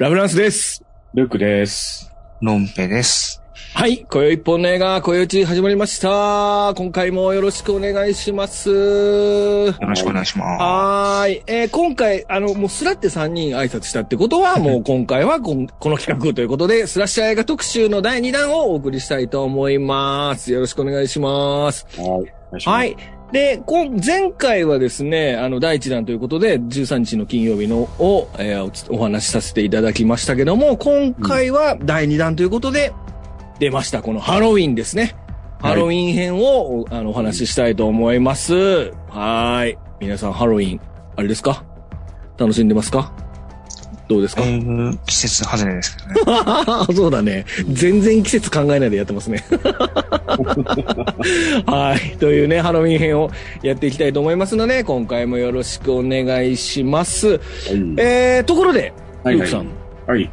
ラブランスです。ルークです。のんぺです。はい。今宵一本の映画、今宵一始まりました。今回もよろしくお願いします。よろしくお願いしまはーい。えー今回、あの、もうスラって3人挨拶したってことは、もう今回はこんこの企画ということで、スラッシャー映画特集の第2弾をお送りしたいと思います。よろしくお願いします。はい。お願いしますはい。で、こ前回はですね、あの、第1弾ということで、13日の金曜日のを、えーお話しさせていただきましたけども、今回は第2弾ということで、出ました。このハロウィンですね。ハロウィン編を、あの、お話ししたいと思います。はい。皆さん、ハロウィン、あれですか？楽しんでますか？どうですす。か？だいぶ季節外れですけどね。そうだね。全然季節考えないでやってますね。はい。というね、ハロウィン編をやっていきたいと思いますので、今回もよろしくお願いします。はいえー、ところで、はいルークさん、はい。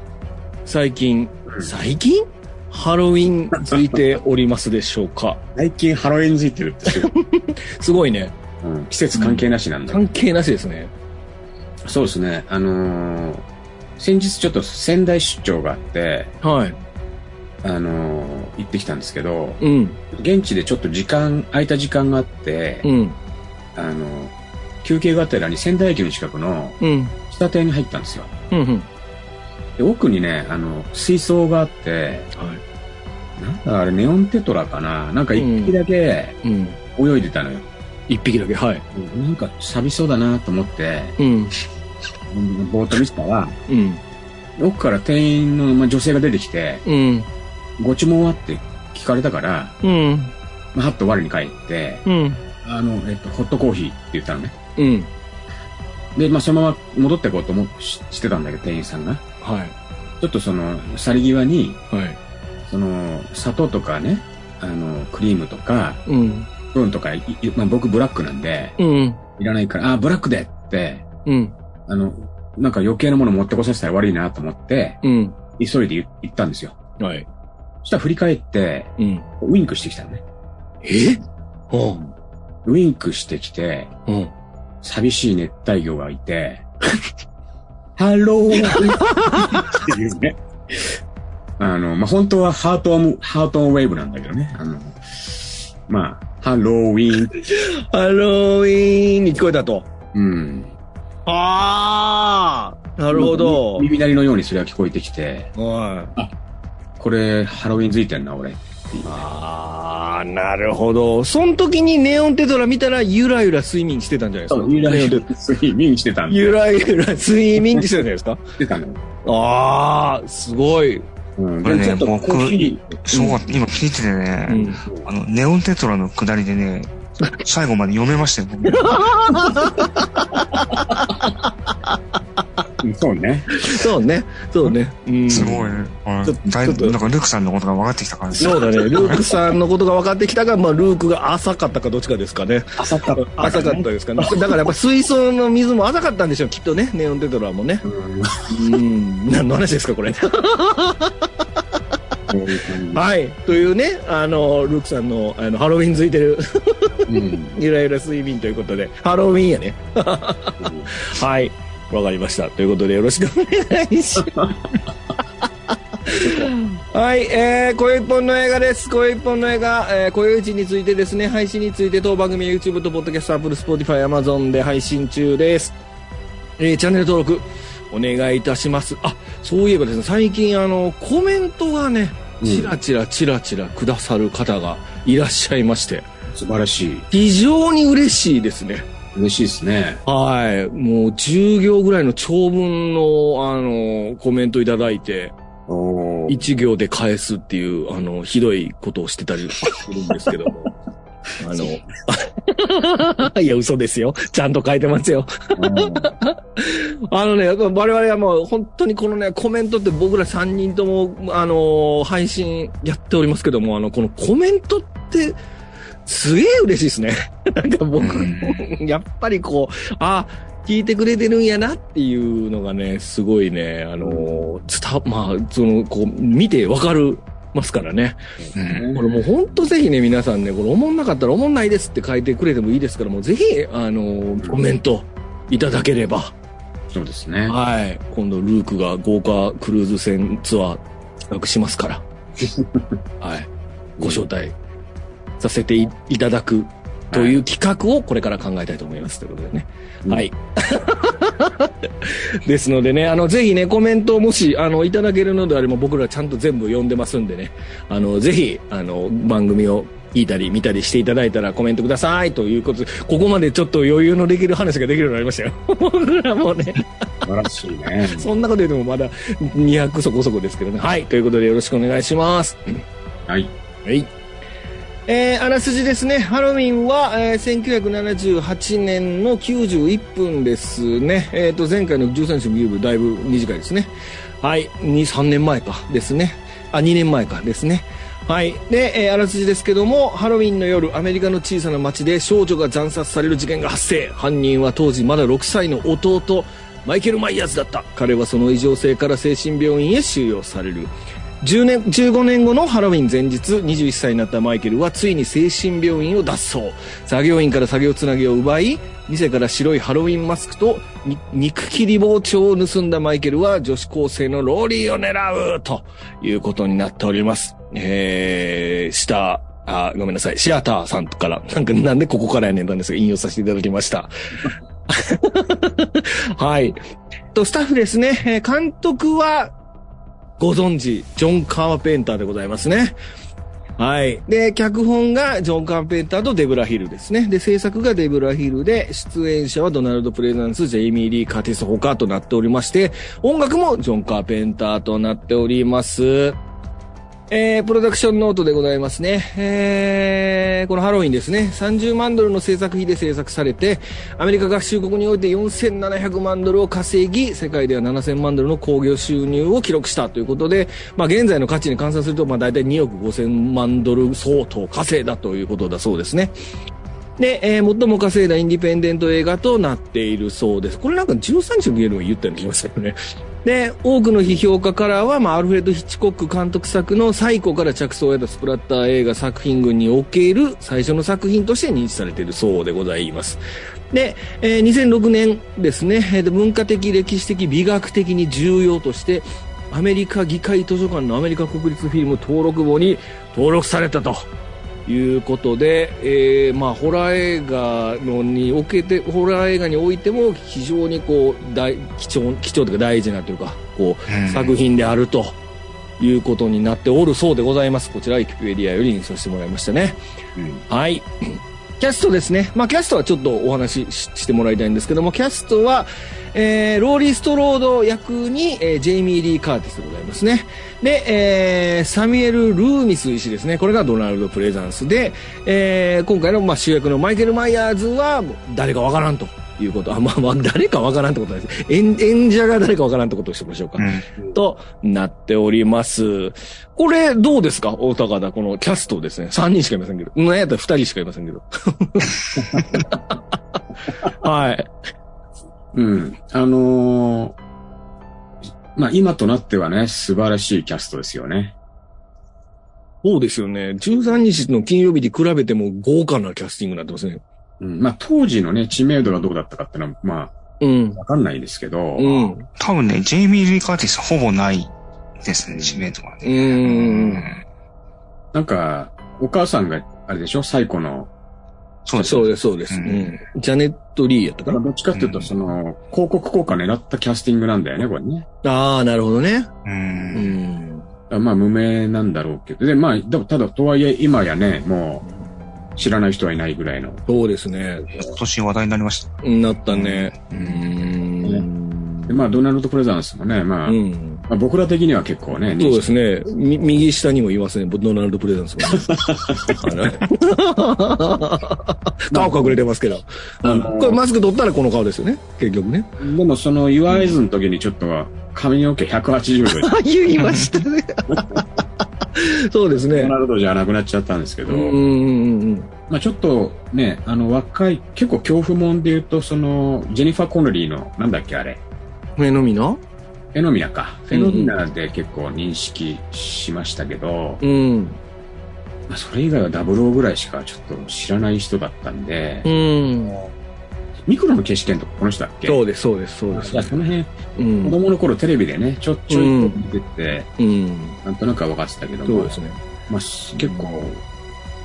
最近、最近？ハロウィンついておりますでしょうか？最近ハロウィンづいてるってすごいすごいね。うん季節関係なしなんだ。関係なしですね。そうですね。あのー先日ちょっと仙台出張があって、はい。あのー行ってきたんですけど、うん。現地でちょっと時間、空いた時間があって、うん。あのー休憩がてらに仙台駅の近くのうん。喫茶店に入ったんですよ。うん。うん。で奥にね、あの、水槽があって、はい。なんだあれ、ネオンテトラかな？なんか一匹だけうん。泳いでたのよ。一匹だけ、はい。なんか寂しそうだなと思って、うん。ぼーっと見てたら、うん。奥から店員の、まあ、女性が出てきて、うん。ご注文は？って聞かれたから、うん。まあ、はっと我に返って、うん。あの、えっと、ホットコーヒーって言ったのね。うん。で、まあ、そのまま戻ってこうと思ししてたんだけど、店員さんが。はい。ちょっとその、去り際に、はい。その、砂糖とかね、あの、クリームとか、うん。スプーンとかまあ、僕ブラックなんで、うん。いらないから、あ、ブラックでって、うん。あの、なんか余計なもの持ってこさせたら悪いなと思って、うん。急いで言行ったんですよ。はい。そしたら振り返って、うん。ウインクしてきたのね。え？うん。ウインクしてきて、うん。寂しい熱帯魚がいて、ハローっていうね。あの、まあ、本当は Heart on、Heart on Wave なんだけどね。あの、まあ、ハロウィン。ハロウィーンに聞こえたと。うん。ああなるほど。耳鳴りのようにそれが聞こえてきて、はい。これ、ハロウィンづいてんな、俺。ああなるほど。その時にネオンテトラ見たらゆらゆら睡眠してたんじゃないですか？そう、ゆらゆら睡眠してたんで。ゆらゆら睡眠してたんじゃないですか？してたの。ああすごい。うん。これね僕そう、今聞いててね、うん。あの、ネオンテトラの下りでね、最後まで読めましたよ、そうね。そうね。そうね。うん。すごいね。あちょだいちょっとぶ、なんかルークさんのことが分かってきた感じ。そうだね。ルークさんのことが分かってきたが、まあ、ルークが浅かったかどっちかですかね。浅かった。浅かったですかね。だからやっぱ水槽の水も浅かったんでしょう、きっとね。ネオンテトラもね。うん。うん。何の話ですか、これ。はい。というね、あの、ルークさんの、あの、ハロウィンづいてる、じ。うん。ゆらゆら睡眠ということで、ハロウィンやね。はい。わかりました。ということで、よろしくお願いします。はい、えー、こよ一本の映画です。こよ一本の映画、えー、こよ一についてですね、配信について当番組は YouTube と Podcast、Apple、Spotify、Amazon で配信中です。えー、チャンネル登録、お願いいたします。あ、そういえばですね、最近あの、コメントがね、チラチラチラチラくださる方がいらっしゃいまして、素晴らしい。非常に嬉しいですね。嬉しいですね。はい。もう10行ぐらいの長文の、あの、コメントいただいて、おー1行で返すっていう、あの、ひどいことをしてたりするんですけども。あの、いや、嘘ですよ。ちゃんと書いてますよ。あのね、我々はもう本当にこのね、コメントって僕ら3人とも、あの、配信やっておりますけども、あの、このコメントって、すげえ嬉しいですね。なんか僕、やっぱりこう、あ、聞いてくれてるんやなっていうのがね、すごいね、あの、伝まあ、その、こう、見てわかる、ますからね。うんこれもう本当ぜひね、皆さんね、これ思んなかったら思んないですって書いてくれてもいいですから、もうぜひ、あの、コメントいただければ、そうですね。はい。今度、ルークが豪華クルーズ船ツアー企画しますから。はい。ご招待させていいただくという企画をこれから考えたいと思います。ということでね。うんはい。ですのでね、あの、ぜひね、コメントをもし、あの、いただけるのであれば僕らちゃんと全部読んでますんでね、あの、ぜひ、あの、番組を聞いたり見たりしていただいたらコメントくださいということで、ここまでちょっと余裕のできる話ができるようになりましたよ。僕らもね。素晴らしいね。そんなこと言ってもまだ200そこそこですけどね。はい。ということでよろしくお願いします。はい。はい。えー、あらすじですね。ハロウィンは、えー、1978年の91分ですね。えっ、と、前回の13日のギブだいぶ短いですね。はい。2、3年前かですね。あ、2年前かですね。はい。で、えーあらすじですけども、ハロウィンの夜、アメリカの小さな町で少女が惨殺される事件が発生。犯人は当時まだ6歳の弟、マイケル・マイヤーズだった。彼はその異常性から精神病院へ収容される。10年、15年後のハロウィン前日、21歳になったマイケルはついに精神病院を脱走。作業員から作業つなぎを奪い、店から白いハロウィンマスクとに肉切り包丁を盗んだマイケルは女子高生のローリーを狙うということになっております。えー、下、あ、ごめんなさい。シアターさんから、なんか、なんでここからやねんなんですが、引用させていただきました。はい。と、スタッフですね。えー監督は、ご存知、ジョン・カーペンターでございますね。はい。で、脚本がジョン・カーペンターとデブラ・ヒルですね。で、制作がデブラ・ヒルで、出演者はドナルド・プレザンス、ジェイミー・リー・カーティス・ホカーとなっておりまして、音楽もジョン・カーペンターとなっております。えー、プロダクションノートでございますね。えー、このハロウィンですね。30万ドルの制作費で制作されて、アメリカ合衆国において4700万ドルを稼ぎ、世界では7000万ドルの興行収入を記録したということで、まあ現在の価値に換算すると、まあ大体2億5000万ドル相当稼いだということだそうですね。で、えー最も稼いだインディペンデント映画となっているそうです。これなんか13日のゲームが言ったような気がしたよね。で、多くの批評家からは、まあ、アルフレッド・ヒッチコック監督作の最古から着想を得たスプラッター映画作品群における最初の作品として認知されているそうでございます。で、えー2006年ですね、えー文化的、歴史的、美学的に重要として、アメリカ議会図書館のアメリカ国立フィルム登録簿に登録されたと。いうことで、えーまあ、ホラー映画のにおけて、ホラー映画においても非常にこう、大、貴重、貴重というか大事なというか、こう、うん作品であるということになっておるそうでございます。こちら、ウィキペディアよりにさせてもらいましたね。うん。はい。キャストですね。まあ、キャストはちょっとお話ししてもらいたいんですけども、キャストは、えー、ローリー・ストロード役に、えージェイミー・リー・カーティスでございますね。で、えー、サミュエル・ルーミス医師ですね。これがドナルド・プレザンスで、えー、今回の、まあ、主役のマイケル・マイヤーズは、誰かわからんということ。あ、まあまあ、誰かわからんってことです。演演者が誰かわからんってことをしましょうか。うん。となっております。これ、どうですか？大高田、このキャストですね。3人しかいませんけど。なんやったら2人しかいませんけど。はい。うん。あのーまあ、今となってはね、素晴らしいキャストですよね。そうですよね。13日の金曜日に比べても豪華なキャスティングになってますね。うん。まあ、当時のね、知名度がどうだったかってのは、まうんあ、。わかんないですけど、うん。多分ね、ジェイミー・リー・カーティスほぼないですね、知名度がうね。ん。なんか、お母さんが、あれでしょ？最古の。そうです。そうです、そうです。ううんん。ジャネット・リーやったかな？どっちかっていうと、うんその、広告効果狙ったキャスティングなんだよね、これね。ああ、なるほどね。う。うんん。まあ、無名なんだろうけど。で、まあ、でもただ、とはいえ、今やね、もう、知らない人はいないぐらいの。そうですね。今年話題になりました。なったね。うん。で、まあ、ドナルド・プレザンスもね、まあ、うん。まあ僕ら的には結構ね、そうですね。み、右下にもいますね。ドナルド・プレゼンスも、ね。顔隠れてますけど。あのこれマスク取ったらこの顔ですよね。結局ね。でもその、岩井図の時にちょっと髪の毛180度で、あ、言いましたね。そうですねド。ナルドじゃなくなっちゃったんですけど、うんうんうんまあちょっとね、あの若い、結構恐怖もんで言うと、その、ジェニファー・コノリーの、なんだっけあれ、うん。目のみなフェノミナか。フェノミナで結構認識しましたけど、うん。まあそれ以外は00ぐらいしかちょっと知らない人だったんで、うん。ミクロの消し剣とかこの人だっけ？そうです、そうです、そうです。その辺、う子ん。供の頃テレビでね、ちょっちょいと見てて、うん。なんとなくは分かってたけどもそうで、すね。まあ、し結構、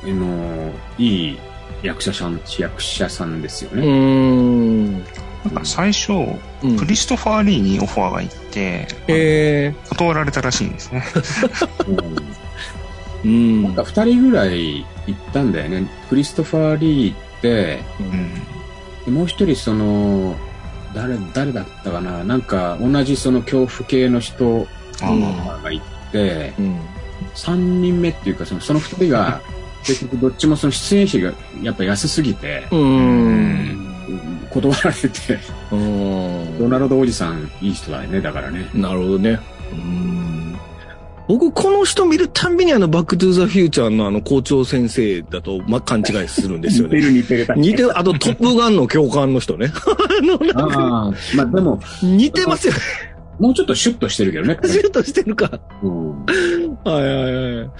あのいい役者さん、役者さんですようね。ん。なんか最初、うんクリストファー・リーにオファーが行って、え断られたらしいんですね。うん。なんか二人ぐらい行ったんだよね。クリストファー・リー行って、うん。でもう一人その、誰、誰だったかな？なんか同じその恐怖系の人が行って、うん。三人目っていうかその、その二人が、結局どっちもその出演費がやっぱ安すぎて、うん。断られて、うん。ドナルドおじさんいい人だよね、だからね。なるほどね。うん。僕、この人見るたんびにあの、バックトゥーザフューチャーのあの、校長先生だと、ま、勘違いするんですよね。る似てる。似てる、あと、トップガンの教官の人ね。あの、なんか、ああ、まあでも、似てますよね。もうちょっとシュッとしてるけどね。シュッとしてるか。うん。はいはいはい。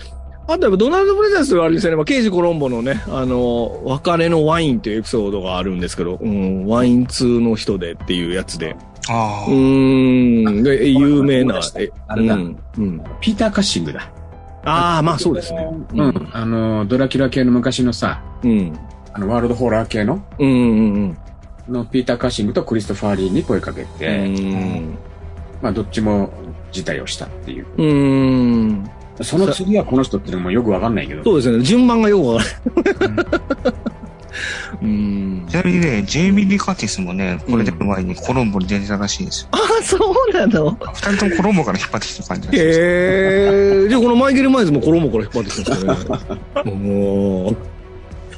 あとドナルド・プレゼンスはあれですよね、まあ、ケイジ・コロンボのね、あの、別れのワインっていうエピソードがあるんですけど、うん、ワイン通の人でっていうやつで。あうーん、で、有名なあれだうん、うん。ピーター・カッシングだ。ああ、まあそうですね。うん。あの、ドラキュラ系の昔のさ、うん。あの、ワールドホラー系の、うん、うん、うん。のピーター・カッシングとクリストファー・リーに声かけうて、ん。まあ、どっちも辞退をしたっていう。うん。その次はこの人っていうのもよくわかんないけど。そうですね。順番がよくわからない。うん。ちなみにね、ジェイミー・リカーティスもね、これ出る前にコロンボに出てたらしいんですよ。あ、そうなの？二人ともコロンボから引っ張ってきた感じらしいです。へえ。じゃあこのマイケル・マイズも衣から引っ張ってきたんですかね。もう、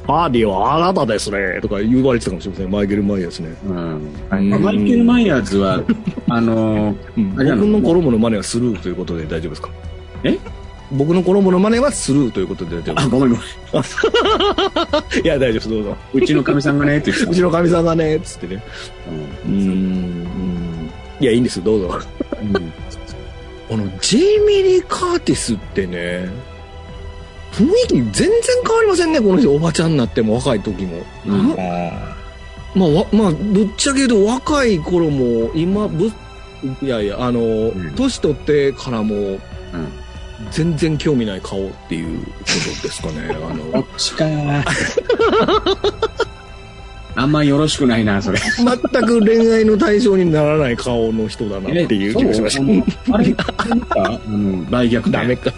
ハーディはあなたですね。とか言われてたかもしれません。マイケル・マイヤーですね。うん。はいまあマイケル・マイヤーズは、あの、うん僕あれなのの衣の真似はスルーということで大丈夫ですか？え？僕の衣の真似はスルーということであ、ごめんごめん。いや、大丈夫。どうぞ。うちのかみさんがね、って言ってたうちの神さんがね、つってね。うん。うんいや、いいんです。どうぞ。んうんこのジェイミリー・カーティスってね、雰囲気全然変わりませんね、この人。おばちゃんになっても若い時も。うんまあ、わまあ、ぶっちゃけ言うと若い頃も、今、ぶ、いやいや、あの、ん年取ってからも、うん。全然興味ない顔っていうことですかね。あこのっ、ちか。あんまよろしくないな、それ。全く恋愛の対象にならない顔の人だなっていう気がしました。あれ、大逆転。ダメか。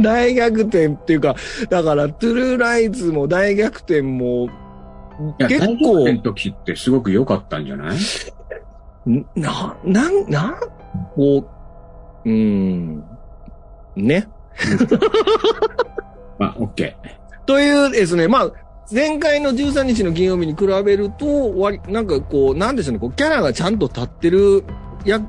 大逆転っていうか、だから、トゥルーライズも大逆転も、結大逆構転の時ってすごく良かったんじゃない？な、なん、なん、こう、うーん、ね。まあ、オッケというですね、まあ、前回の13日の金曜日に比べると、割り、なんかこう、なんでしょうね、こう、キャラがちゃんと立ってる、や、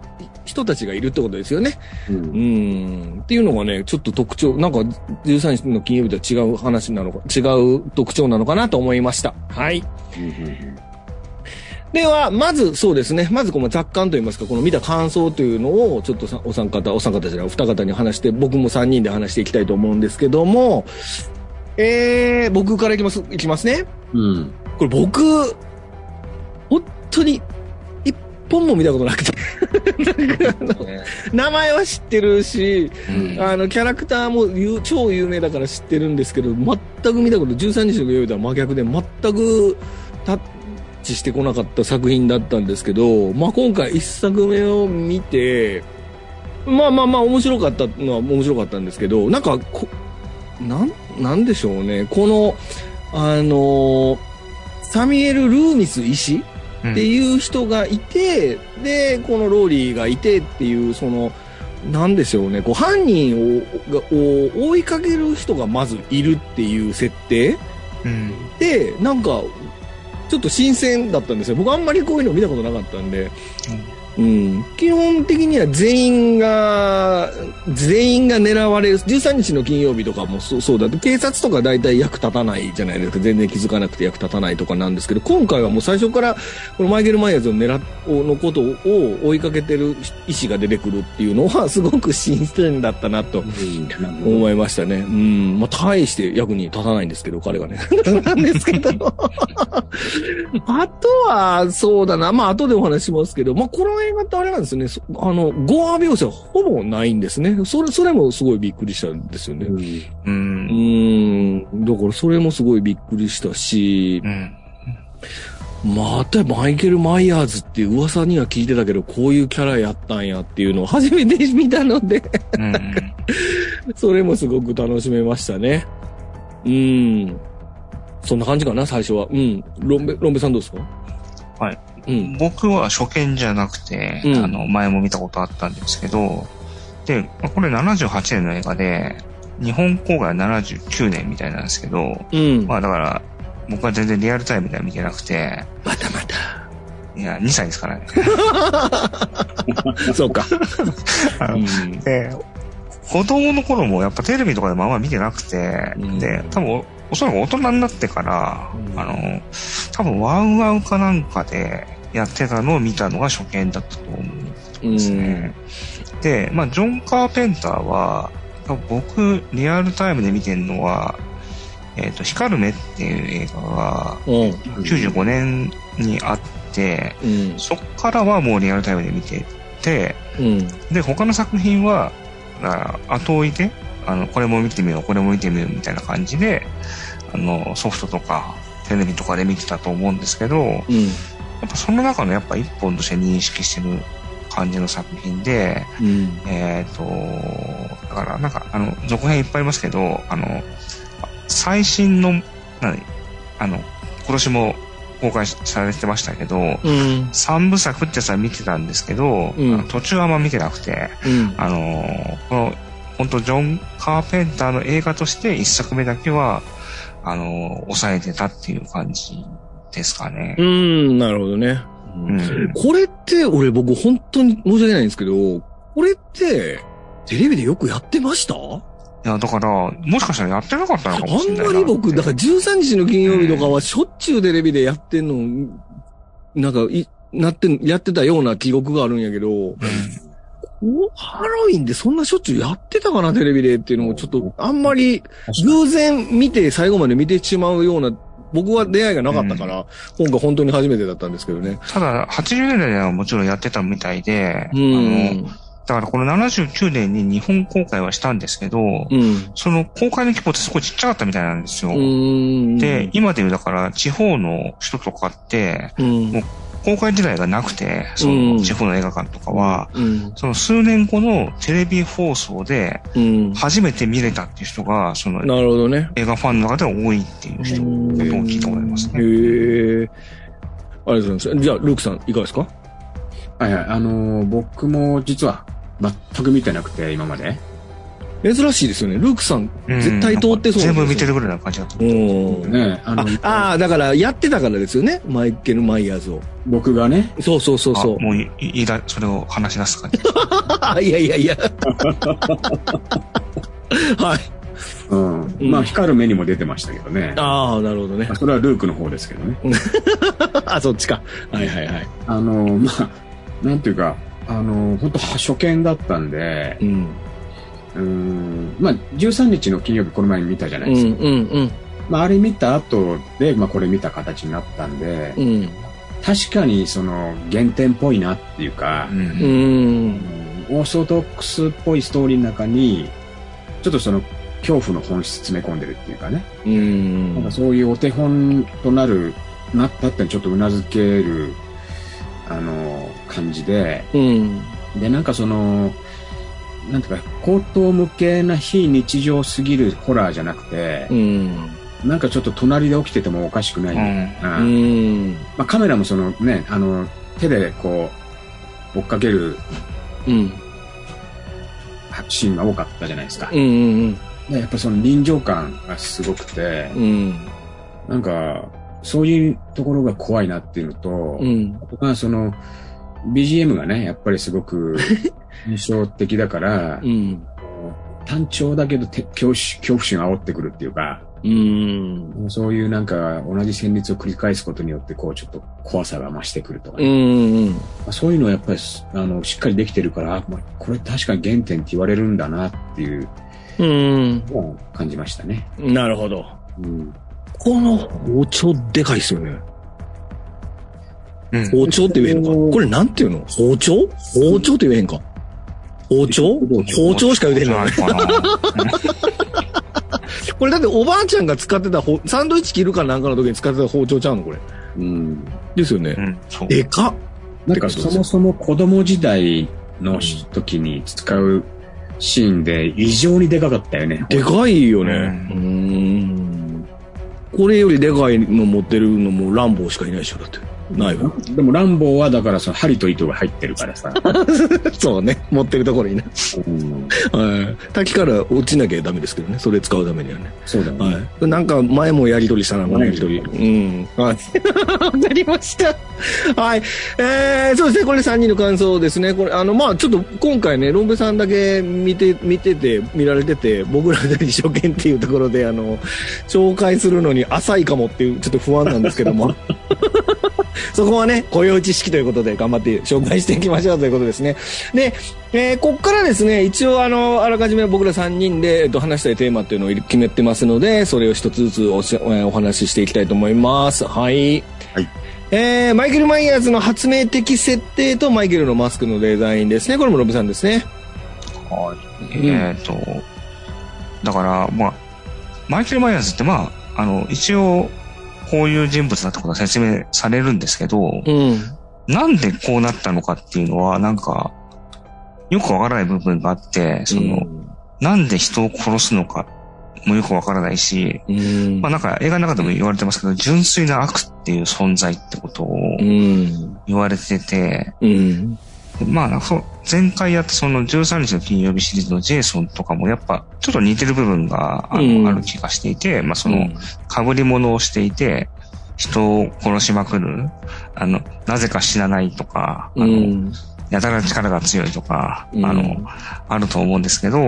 人たちがいるってことですよね。ー。う。うんん。っていうのがね、ちょっと特徴、なんか、13日の金曜日とは違う話なのか、違う特徴なのかなと思いました。はい。うんうんでは、まず、そうですね。まず、この雑感といいますか、この見た感想というのを、ちょっとさお三方、お三方じゃない、お二方に話して、僕も三人で話していきたいと思うんですけども、えー、僕からいきます、いきますね。うん。これ僕、本当に、一本も見たことなくて。名前は知ってるし、うんあの、キャラクターも有超有名だから知ってるんですけど、全く見たこと、13日の用意とは真逆で、全くタッチしてこなかった作品だったんですけど、まあ今回一作目を見て、まあまあまあ面白かったのは面白かったんですけど、なんかこ、なん、なんでしょうね、この、あのサミュエル・ルーミス医師ーっていう人がいて、で、このローリーがいてっていう、その、なんでしょうね、こう、犯人を、がを追いかける人がまずいるっていう設定。うん。で、なんか、ちょっと新鮮だったんですよ。僕あんまりこういうの見たことなかったんで。うん。基本的には全員が、全員が狙われる。13日の金曜日とかもそうそうだと、警察とか大体役立たないじゃないですか。全然気づかなくて役立たないとかなんですけど、今回はもう最初から、このマイケル・マイヤーズを狙っ、のことを追いかけてる意思が出てくるっていうのは、すごく新鮮だったなと思いましたね。うん。まあ、大して役に立たないんですけど、彼がね。なんですけど。あとは、そうだな。まあ、後でお話しますけど、まあ、この映画ってあれなんですね。そあの、ゴア描写ほぼないんですね。それ、それもすごいびっくりしたんですよね。うんう。うんん。だから、それもすごいびっくりしたしう、ん。またマイケル・マイヤーズっていう噂には聞いてたけど、こういうキャラやったんやっていうのを初めて見たので、うん。それもすごく楽しめましたね。うん。そんな感じかな、最初は。うん。ロンベ、ロンベさんどうですか？はい。うん。僕は初見じゃなくて、うんあの、前も見たことあったんですけど、で、まあこれ78年の映画で、日本公開は79年みたいなんですけど、うん。まあだから、僕は全然リアルタイムでは見てなくて、またまた。いや、2歳ですからね。そうか。あのうんで、子供の頃もやっぱテレビとかでもあんま見てなくて、うんで、多分お、おそらく大人になってから、うんあの、多分ワウワウかなんかでやってたのを見たのが初見だったと思うんですね。で、まあ、ジョン・カーペンターは、僕、リアルタイムで見てるのは、えっ、と、光る目っていう映画がうん。95年にあって、うん。そっからはもうリアルタイムで見てて、うん。で、他の作品は、あ後追いで、あの、これも見てみよう、これも見てみようみたいな感じで、あの、ソフトとか、テレビとかで見てたと思うんですけど、やうん。っぱその中のやっぱ一本として認識してる感じの作品で、うん。えっ、と、だからなんか、あの、続編いっぱいありますけど、あの、最新の、何あの、今年も公開されてましたけど、うん。三部作ってさ見てたんですけど、うん途中はあんま見てなくて、うん。あのーこの、本当ジョン・カーペンターの映画として一作目だけは、あのー抑えてたっていう感じですかねう。ん。なるほどね。うん。これって、俺僕本当に申し訳ないんですけど、これって、テレビでよくやってました？いや、だから、もしかしたらやってなかったのかもしれあんないな。まり僕、だから13日の金曜日とかはしょっちゅうテレビでやってんの、なんか、い、なってん、やってたような記憶があるんやけど、うんおハロウィンでそんなしょっちゅうやってたかな、テレビでっていうのもちょっと、あんまり偶然見て最後まで見てしまうような、僕は出会いがなかったから、今回本当に初めてだったんですけどね。ただ、80年代ではもちろんやってたみたいで、うあの、ん。だからこの79年に日本公開はしたんですけど、うん。その公開の規模ってすごいちっちゃかったみたいなんですよ。うん。で、今でいうだから地方の人とかって、うん、もう公開時代がなくて、そうんの地方の映画館とかは、うん。その数年後のテレビ放送でうん。初めて見れたっていう人が、そのなるほどね。映画ファンの中では多いっていう人うんことを聞いとありますへね。え。ありがとうございます。じゃあ、ルークさん、いかがですか？はいはい。あのー僕も実は全く見てなくて、今まで。珍しいですよね。ルークさん、うん絶対通ってそう全部見る。てるぐらいな感じだとう思う。ん。ね、あの、あああ、だから、やってたからですよね。マイケル・マイヤーズを。僕がね、そうそうそうそうあ。もういいだ、それを話し出す感じ。あ いやいやいや。はい。うん。うんまあ、光る目にも出てましたけどね。ああ、なるほどねまあ。それはルークの方ですけどね。あ、そっちか。はいはいはい。あのーまあ、なんていうか、あのー本当初見だったんで、うん。うーん、まあ、13日の金曜日この前に見たじゃなうんいですか。うんうん。まあ、あれ見た後で、まあ、これ見た形になったんで、うん。確かにその原点っぽいなっていうかう、。うんん。オーソドックスっぽいストーリーの中に、ちょっとその恐怖の本質詰め込んでるっていうかね、うん。なんかそういうお手本となる、なったってちょっと頷ける、あの、感じで、うん。で、なんかその、なんていうか、口頭向けな非日常すぎるホラーじゃなくてう、ん。なんかちょっと隣で起きててもおかしくない。ううんん。うん。まあ、カメラもそのね、あの、手でこう、追っかけるうん。シーンが多かったじゃないですか。うん。うん。でやっぱその臨場感がすごくて、うん。なんか、そういうところが怖いなっていうのと、うん。あとはその、BGM がね、やっぱりすごく 印象的だからう、ん。単調だけどて恐怖心恐怖心を煽ってくるっていうか、うん。そういうなんか同じ旋律を繰り返すことによって、こうちょっと怖さが増してくるとかうね、ん。まあそういうのはやっぱりすあのしっかりできてるから、これ確かに原点って言われるんだなっていううん。のを感じましたね。なるほど。うん、この包丁でかいっすよね。うん。包丁って言えへんかこれなんて言うの？包丁？包丁って言えへんか包丁？包丁しか言うてへんの？これだっておばあちゃんが使ってたほサンドイッチ切るかなんかの時に使ってた包丁ちゃうの？これ。うんですよねう。ん。でかっなんかそもそも子供時代の時に使うシーンで異常にでかかったよね。でかいよね。ううんん。これよりでかいの持ってるのもランボーしかいないでしょ、だって。ないわ。でもランボーはだからその針と糸が入ってるからさ。そうね。持ってるところにね。うんはい。滝から落ちなきゃダメですけどね。それ使うためにはね。そうだよね。はい。なんか前もやりとりしたな、このやりとり。うん。はい。わかりました。はい。えー、そうですね。これ3人の感想ですね。これ、あの、まあちょっと今回ね、ロングさんだけ見て、見てて、見られてて、僕らで一生懸っていうところで、あの、紹介するのに浅いかもっていう、ちょっと不安なんですけども。そこはね、雇用知識ということで頑張って紹介していきましょうということですね。で、えーこっからですね、一応あの、あらかじめ僕ら3人で、えっと、話したいテーマっていうのを決めてますので、それを一つずつおし、えーお話ししていきたいと思います。はい。はい。えー、マイケル・マイヤーズの発明的設定とマイケルのマスクのデザインですね。これもロブさんですね。はい。うんえっ、と、だから、まあ、マイケル・マイヤーズってまあ、あの、一応、こういう人物だってことは説明されるんですけど、うん。なんでこうなったのかっていうのは、なんか、よくわからない部分があって、その、なんで人を殺すのかもよくわからないし、うん。まあなんか映画の中でも言われてますけど、純粋な悪っていう存在ってことをうん。言われてて、うん。でまあ前回やったその13日の金曜日シリーズのジェイソンとかもやっぱちょっと似てる部分がある気がしていて、まあその、被り物をしていて、人を殺しまくる、あの、なぜか死なないとか、あの、うん。やたら力が強いとか、うん。あの、あると思うんですけど、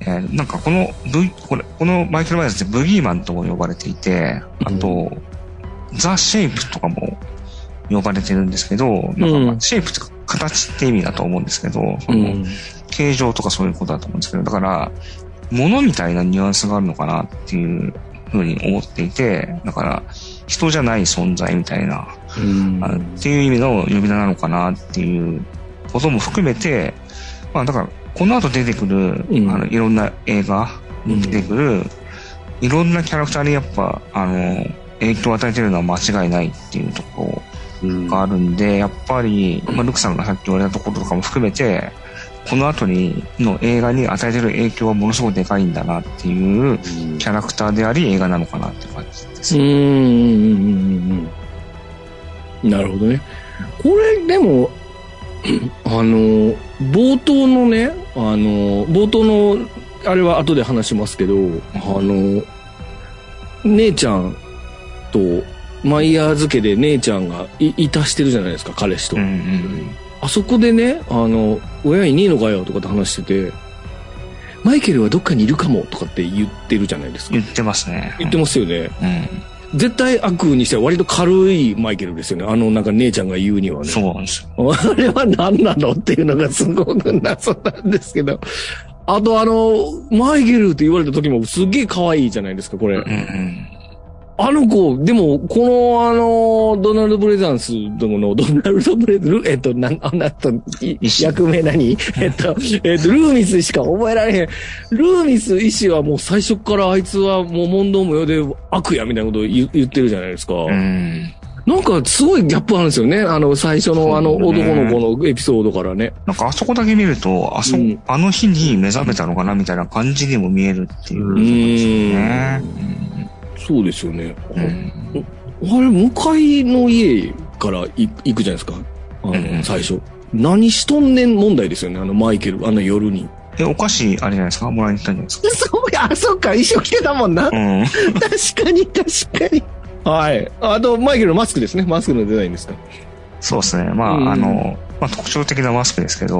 えーなんかこの、ブこれ、このマイケル・マイヤーズってブギーマンとも呼ばれていて、あと、ザ・シェイプとかも呼ばれてるんですけど、なんかシェイプって形って意味だと思うんですけど、そのうん。形状とかそういうことだと思うんですけど、だから、物みたいなニュアンスがあるのかなっていうふうに思っていて、だから、人じゃない存在みたいな、うん。あっていう意味の呼び名なのかなっていうことも含めて、まあだから、この後出てくる、うんあの、いろんな映画に出てくる、いろんなキャラクターにやっぱ、あの、影響を与えてるのは間違いないっていうとこがあるんで、やっぱり、まあ、ルクさんがさっき言われたところとかも含めて、この後に、の映画に与えてる影響はものすごくでかいんだなっていうキャラクターであり映画なのかなって感じですうね。ん。なるほどね。これ、でも、あの、冒頭のね、あの、冒頭の、あれは後で話しますけど、あの、姉ちゃんと、マイヤー漬けで姉ちゃんがい、いたしてるじゃないですか、彼氏と。うんうんあそこでね、あの、親いねえのかよとかって話してて、マイケルはどっかにいるかもとかって言ってるじゃないですか。言ってますね。言ってますよね。うん。絶対悪にしては割と軽いマイケルですよね。あのなんか姉ちゃんが言うにはね。そうなんですよ。あれは何なのっていうのがすごく謎なんですけど。あとあの、マイケルって言われた時もすっげえ可愛いじゃないですか、これ。うんうん。あの子、でも、このあの、ドナルド・ブレザンスの、ドナルド・ブレザンス、えっと、なん、あなた、役名何？えっと、えっと、ルーミスしか覚えられへん。ルーミス医師はもう最初からあいつはもう問答無用で悪やみたいなことを言言ってるじゃないですか。うん。なんかすごいギャップあるんですよね。あの、最初のあの男の子のエピソードからね。なんかあそこだけ見ると、あそ、うんあの日に目覚めたのかなみたいな感じにも見えるっていうねん。そうですよね。あれ、向かいの家からい行くじゃないですか。あの、うん最初。何しとんねん問題ですよね。あのマイケル、あの夜に。え、お菓子、あれじゃないですか？もらいに行ったんじゃないですか？そうや、あ、そっか、衣装着てたもんな。うん。確かに、確かに。はい。あと、マイケルのマスクですね。マスクのデザインですか。そうですね。まあ、うんあの、まあ、特徴的なマスクですけど、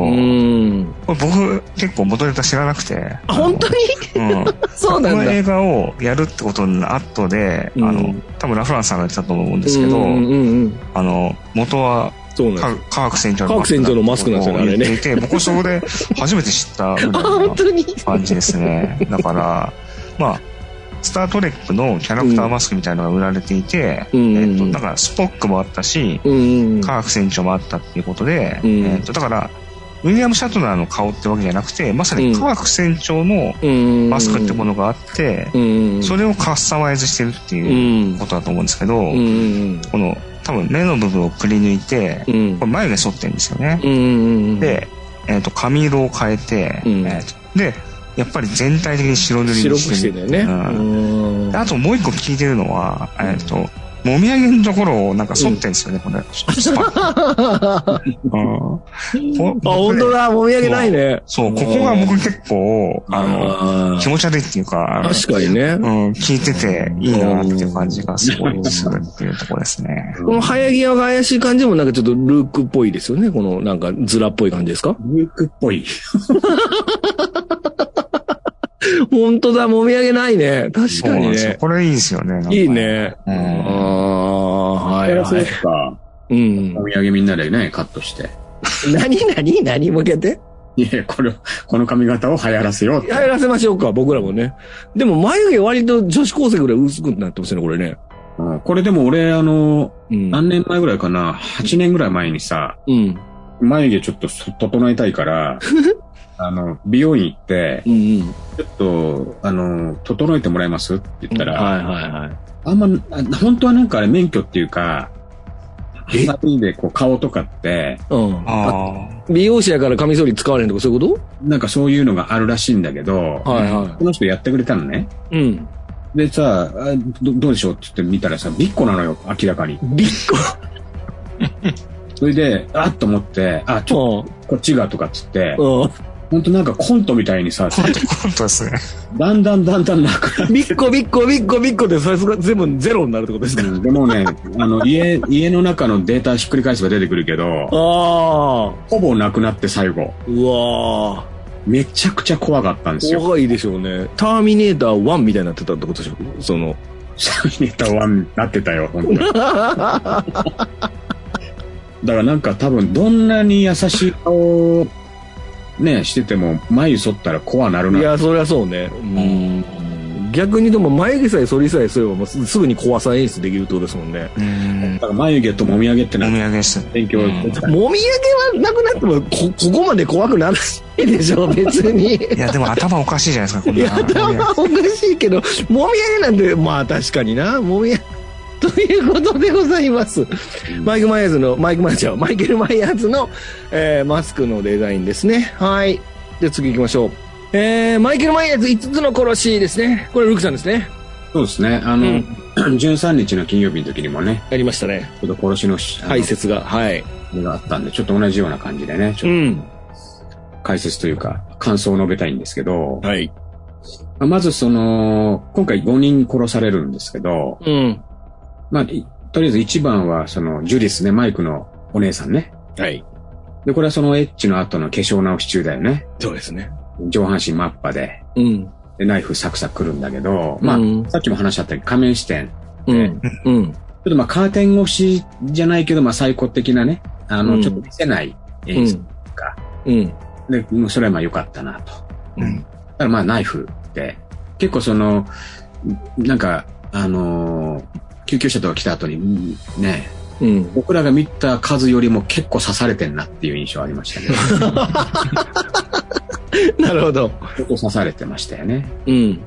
僕結構元ネタ知らなくて。あ、本当に？うん。そうなんだ。この映画をやるってことの後で、うんあの、多分ラフランスさんが言ってたと思うんですけど、うんうんうん。あの、元はそうなん科科学船長科学船長のマスクなんですよねあれねていて、僕そこで初めて知った 感じですね。だから、まあ、スタートレックのキャラクターマスクみたいなのが売られていて、うんえっと、だからスポックもあったし、うんうん。科学船長もあったっていうことで、うんえっと、だから、ウィリアム・シャトナーの顔ってわけじゃなくて、まさに科学船長のうん。マスクってものがあって、うん。それをカスタマイズしてるってう。いうんことだと思うんですけど、この、多分目の部分をくり抜いて、うん。これ眉毛剃ってるんですよね。で、えっ、と、髪色を変えて、うんえーとで、やっぱり全体的に白塗り白くにしてる。してんだよね。うんであともう一個聞いてるのは、えっ、と、もみあげのところをなんか剃ってんですよね、これ。あ、本当だ、もみあげないね。そう、ここが僕結構、あの、あ気持ち悪いっていうか、確かにね。うん、聞いてていいなっていう感じがすごいするっていうところですね。この生え際が怪しい感じもなんかちょっとルークっぽいですよね。このなんかズラっぽい感じですか？ルークっぽい。本当だ、もみあげないね。確かにね。これいいですよね。いい。ね。うんああ、はいはい。やらせですか。うんお。土産みんなでね、カットして。何何何向けて？いや、これを、この髪型を流行らせようって。やらせましょうか、僕らもね。でも眉毛割と女子高生ぐらい薄くなってますね、これね。うんこれでも俺、あの、うん。何年前ぐらいかな、8年ぐらい前にさ、うん。眉毛ちょっとそ整えたいから、あの、美容院行って、うんうん。ちょっと、あの、整えてもらえます？って言ったら、はいはいはい。あんま、あ本当はなんかあれ免許っていうか、え？ハサミでこう顔とかって、うん。あ美容師やからカミソリ使われんとかそういうこなんかそういうのがあるらしいんだけど、とはいはこの人やってくれたのね。い。うん。でさ、あどどうでしょうって言って見たらさ、ビッコなのよ、明らかに。ビッコ。それで、あっと思って、あ、ちょっうとこっちがとかっつって、ん。うん。ほんとなんかコントみたいにさ、あ。本当ですね。だんだんだんだんなくなってビッコビッコビッコビッコでそれが全部ゼロになるってことですか？うんでもね、あの、家、家の中のデータひっくり返せば出てくるけど、ああ。ほぼなくなって最後。うわめちゃくちゃ怖かったんですー。よ。怖いでしょうね。ターミネーター1みたいになってたってことでしょ？その。シャミネタワンなってたよ、本当に。だからなんか多分どんなに優しい顔をね、してても眉剃ったら怖なるな。いや、そりゃそうね。うん。逆にでも眉毛さえ剃りさえすればもうすすぐに怖さ演出できるってことですもんね。うんだ。から眉毛ともみあげってお土な産です。勉強もみあげはなくなってもこ、ここまで怖くならないでしょ、別に。いや、でも頭おかしいじゃないですか、こんいや、な。頭おかしいけど、もみあげなんて、まあ確かにな、もみあげ、ということでございます。マイク・マイヤーズの、マイク・マイヤーズ、マイケル・マイヤーズの、えーマスクのデザインですね。はい。で、次行きましょう。えー、マイケル・マイヤーズ5つの殺しですね。これ、ルクさんですね。そうですね。あの、うん 13日の金曜日の時にもね、やりましたね。ちょっと殺しの解説が。はい。があったんで、ちょっと同じような感じでね、ちょっうん。と解説というか、感想を述べたいんですけど、はい。まあまずその、今回5人殺されるんですけど、うん。まあ、いとりあえず1番はその、ジュリスね、マイクのお姉さんね。はい。で、これはそのエッチの後の化粧直し中だよね。そうですね。上半身マッパで、うん。で、ナイフサクサク来るんだけど、まあ、うんさっきも話しちゃったように仮面視点。うん。うん。ちょっとまあ、カーテン越しじゃないけど、まあ、最高的なね、あの、うんちょっと見せない演出か。うん。で、もうそれはまあ良かったなと。うん。だからまあナイフって、結構その、なんか、あのー救急車とか来た後に、うんね、うん。僕らが見た数よりも結構刺されてんなっていう印象ありましたね。なるほど。結構刺されてましたよね。うん。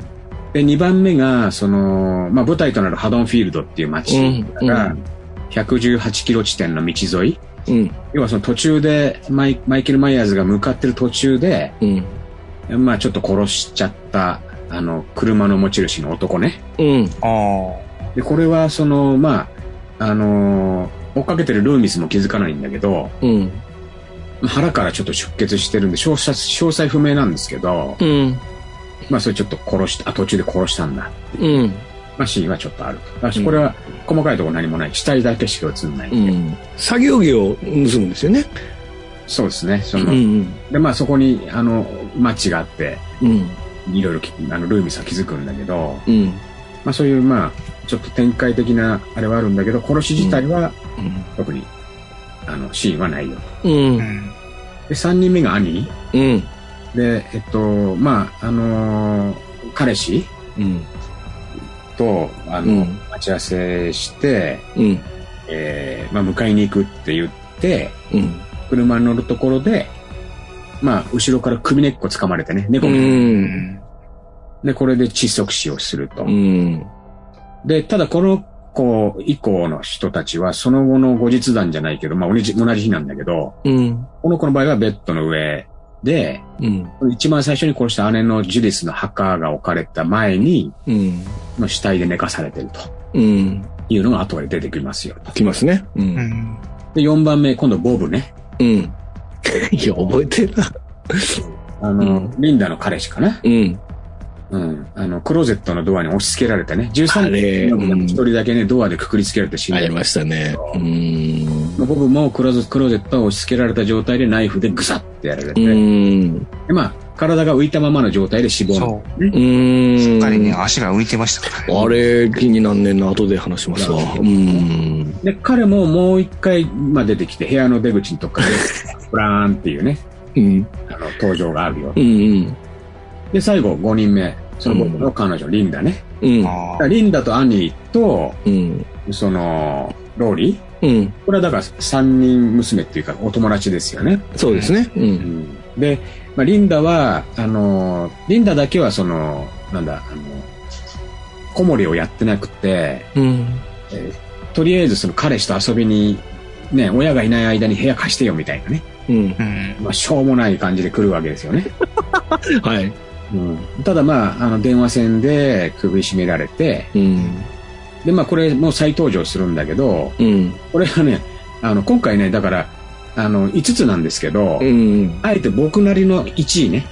で、2番目が、その、まあ舞台となるハドンフィールドっていう街うんが、118キロ地点の道沿い。うん。要はその途中でマイ、マイケル・マイヤーズが向かってる途中で、うん。まあちょっと殺しちゃった、あの、車の持ち主の男ね。うん。あで、これはその、まあ、あのー追っかけてるルーミスも気づかないんだけど、うん。腹からちょっと出血してるんで、詳細、詳細不明なんですけど、うん。まあそれちょっと殺した、あ、途中で殺したんだ。うん。ままあ、シーンはちょっとあると。だし、これは細かいところ何もない。死体だけしか映んない。うん。作業着を盗むんですよね。そうですね。そうんの、で、まあそこに、あの、街があって、うん。いろいろきあのルーミさん気づくんだけど、うん。まあそういう、まあ、ちょっと展開的なあれはあるんだけど、殺し自体はうん。特に、あの、シーンはないよ。うん。で、3人目が兄うん。で、えっと、まあ、あのー彼氏うん。と、あの、うん待ち合わせして、うん。えーまあ、迎えに行くって言って、うん。車に乗るところで、まあ、後ろから首根っこ掴まれてね、猫う。みたいな、うんん。で、これで窒息死をすると。うん。で、ただこの子以降の人たちは、その後の後日談じゃないけど、まあ、同じ、同じ日なんだけど、うん。この子の場合はベッドの上で、うん。一番最初に殺した姉のジュディスの墓が置かれた前に、うん。の死体で寝かされてるとうん。いうのが後で出てきますよと。来ますね。う。うんん。で、4番目、今度ボブね。うん。いや、覚えてるな。あの、うんリンダの彼氏かな。うん。うん。あの、クローゼットのドアに押し付けられてね。あ13れ人の一人だけね、ドアでくくりつけられて死んでる。ありましたね。うん。まあボブもクローゼクローゼットを押し付けられた状態でナイフでグサッてやられて、うん。でまあ、体が浮いたままの状態で死亡の。そう。うん。しっかりね、足が浮いてましたからね。あれ、気になんねんな。後で話しますわ。うん。で、彼ももう一回、まあ、出てきて、部屋の出口のとこからで、ブラーンっていうね、うん。あの、登場があるよ。うん。で、最後、5人目。その僕の彼女、リンダね。うん。リンダとアニーと、うん。その、ローリーうん。これはだから三人娘っていうかお友達ですよね。そうですね。う。うんんで、まあ、リンダは、あの、リンダだけはその、なんだ、あの、子守をやってなくて、うん。えーとりあえずその彼氏と遊びに、ね、親がいない間に部屋貸してよみたいなね。うん。うん。まあ、しょうもない感じで来るわけですよね。はい。うん、ただまあ、あの、電話線で首絞められて、うん。で、まあ、これもう再登場するんだけど、うん。これはね、あの、今回ね、だから、あの、5つなんですけど、うん。あえて僕なりの1位ね。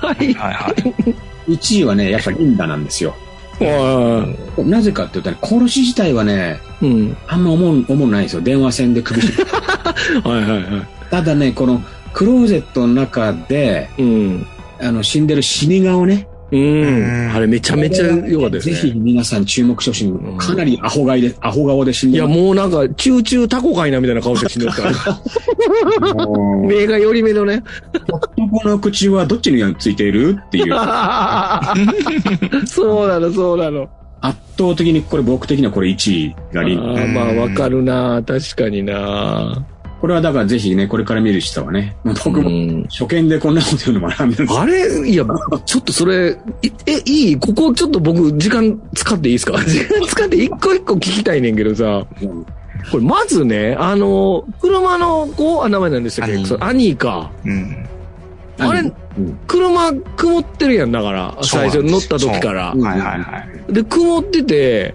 はい。はいはい。1位はね、やっぱリンダなんですよ。なぜかって言ったら、殺し自体はね、うん。あんま思う、思うないんですよ。電話線で首絞め はいはいはい。ただね、このクローゼットの中で、うん。あの、死んでる死に顔ね。うん。あれめちゃめちゃ良かったですね。ぜひ皆さん注目してほしい。んかなりアホ顔で、アホ顔で死んいや、でる。もうなんか、チューチュータコかいなみたいな顔して死んでますから。もう目が寄り目のね。男の口はどっちについているっていう。そうなの、そうなの。圧倒的にこれ僕的にはこれ1位がリンダ。あーまあ、わかるな確かになこれはだからぜひね、これから見る人はね、僕もうん。初見でこんなこと言うの学んでるんです。あれ？いや、ちょっとそれ、いえ、いい？ここちょっと僕、時間使っていいですか？時間使って一個一個聞きたいねんけどさ、うんこれまずね、あの、車の子、あ、名前なんでしたっけ？アニーそうアニーか。うん。あれうん。車曇ってるやん、だから、最初乗った時から。はいはいはい。で、曇ってて、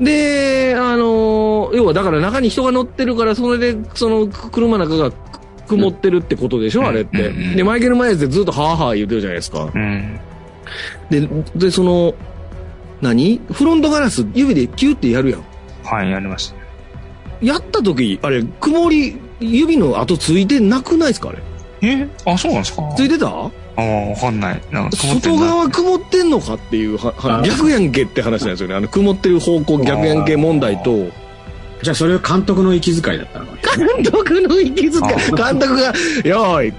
で、あの、要はだから中に人が乗ってるから、それで、その車の中が曇ってるってことでしょ、うんあれって。うんうんで、マイケル・マイヤーズでずっとハーハー言ってるじゃないですか。うん。で、で、その、何？フロントガラス指でキューってやるやん。はい、やりました。やった時、あれ、曇り、指の跡ついてなくないですかあれ？え？あ、そうなんですか？ついてた？ああ、わかんない。外な側曇ってんのかっていうは、はあ逆やんけって話なんですよね。あの、曇ってる方向逆やんけ問題と、じゃあそれは監督の息遣いだったのか。監督の息遣い、あ監督が、よーい、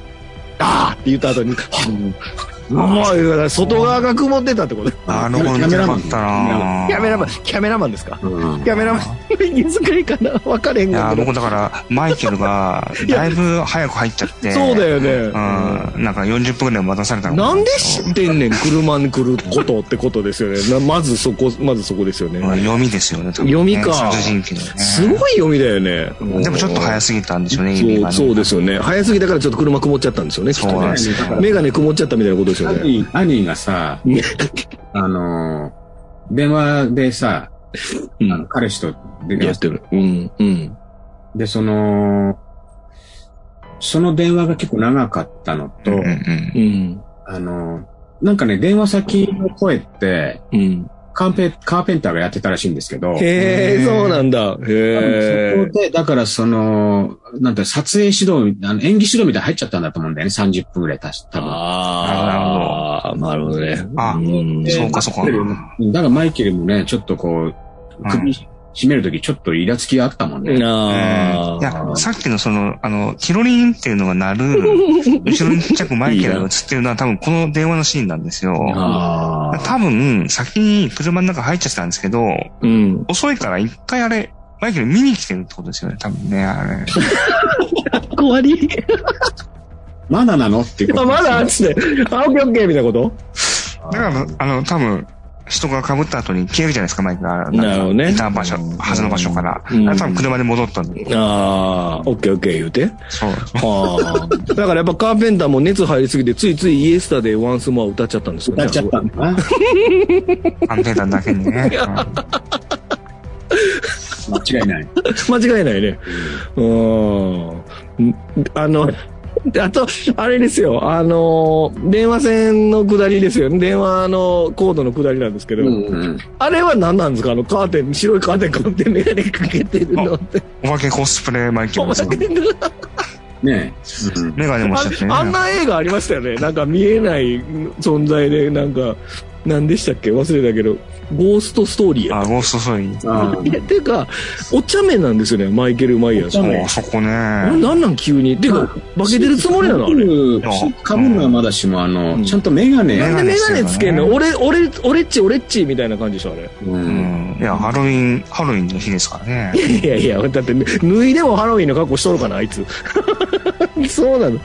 あーって言った後に、もう、外側が曇ってたってことなるほど、見てなかったなキャメラマン、キャメラマンですか？うんキャメラマンの息遣いかな？分かれへんいや、がけど僕だから、マイケルが、だいぶ早く入っちゃって。そうだよね。うん。なんか40分ぐらい待たされたのかなんで知ってんねん、車に来ることってことですよね。なまずそこ、まずそこですよね。うん読みですよね、ね読みか殺人鬼のね。すごい読みだよね。でもちょっと早すぎたんでしょうね、そう。そうですよね。早すぎたからちょっと車曇っちゃったんですよね、きっとね。メガネ曇っちゃったみたいなことですよね。がさ、あのー、電話でさ、うんあの彼氏と電話やってる。うん、うん。で、その、その電話が結構長かったのと、うんうんうん。あの、なんかね、電話先の声って、うん。カーペカーペンターがやってたらしいんですけど、へえ、そうなんだ。へえ。そこで、だからその、なんて撮影指導、あの演技指導みたいに入っちゃったんだと思うんだよね。30分ぐらいたし、多分。ああ、なるほどね。あうんでそうかそうかだからマイケルもね、ちょっとこう、首絞めるときちょっとイラつきがあったもんね。あいや、さっきのその、あの、キロリンっていうのが鳴る、後ろにちっちゃくマイケルが映ってるのは多分この電話のシーンなんですよ。ああ。多分、先に車の中入っちゃってたんですけど、うん。遅いから一回あれ、マイケル見に来てるってことですよね、多分ね、あれ。終わりまだなの？っていうことあ、まだっつって、あ、オッケーオッケーみたいなこと？だから、あの、多分、人が被った後に消えるじゃないですか、マイクが。なるほどねいた場所、はずの場所から。うんあれ多分車で戻ったんだよ。ああ、オッケーオッケー言うて。そう。はあ。だからやっぱカーペンターも熱入りすぎて、ついついイエスタでワンスモア歌っちゃったんですよね。歌っちゃったんだな。アンペーターだけにね。間違いない。間違いないね。うん。あの、であと、あれですよ、あの、電話線の下りですよね。電話のコードの下りなんですけど、うんあれは何なんですか？あのカーテン、白いカーテンかぶってメガネかけてるのって。お化けコスプレマイケルですよ。ねえ。うんメガネもしちゃってね。ああんな映画ありましたよね。なんか見えない存在で、なんか、何でしたっけ？忘れたけど、ゴーストストーリーや。あ、ゴーストソイン。あいや、てか、お茶目なんですよね、マイケル・マイヤーズお茶。目もうそこね。なんなん急に？てか、化けてるつもりなの？あれ。かぶるのはまだしも、あの、うんちゃんとメガネ。なんでメガネつけんの？メ俺、俺、俺っち、俺っちみたいな感じでしょ、あれ。う。うんん。いや、ハロウィン、ハロウィンの日ですからね。いやいや、だって、脱いでもハロウィンの格好しとるかな、あいつ。そうなの。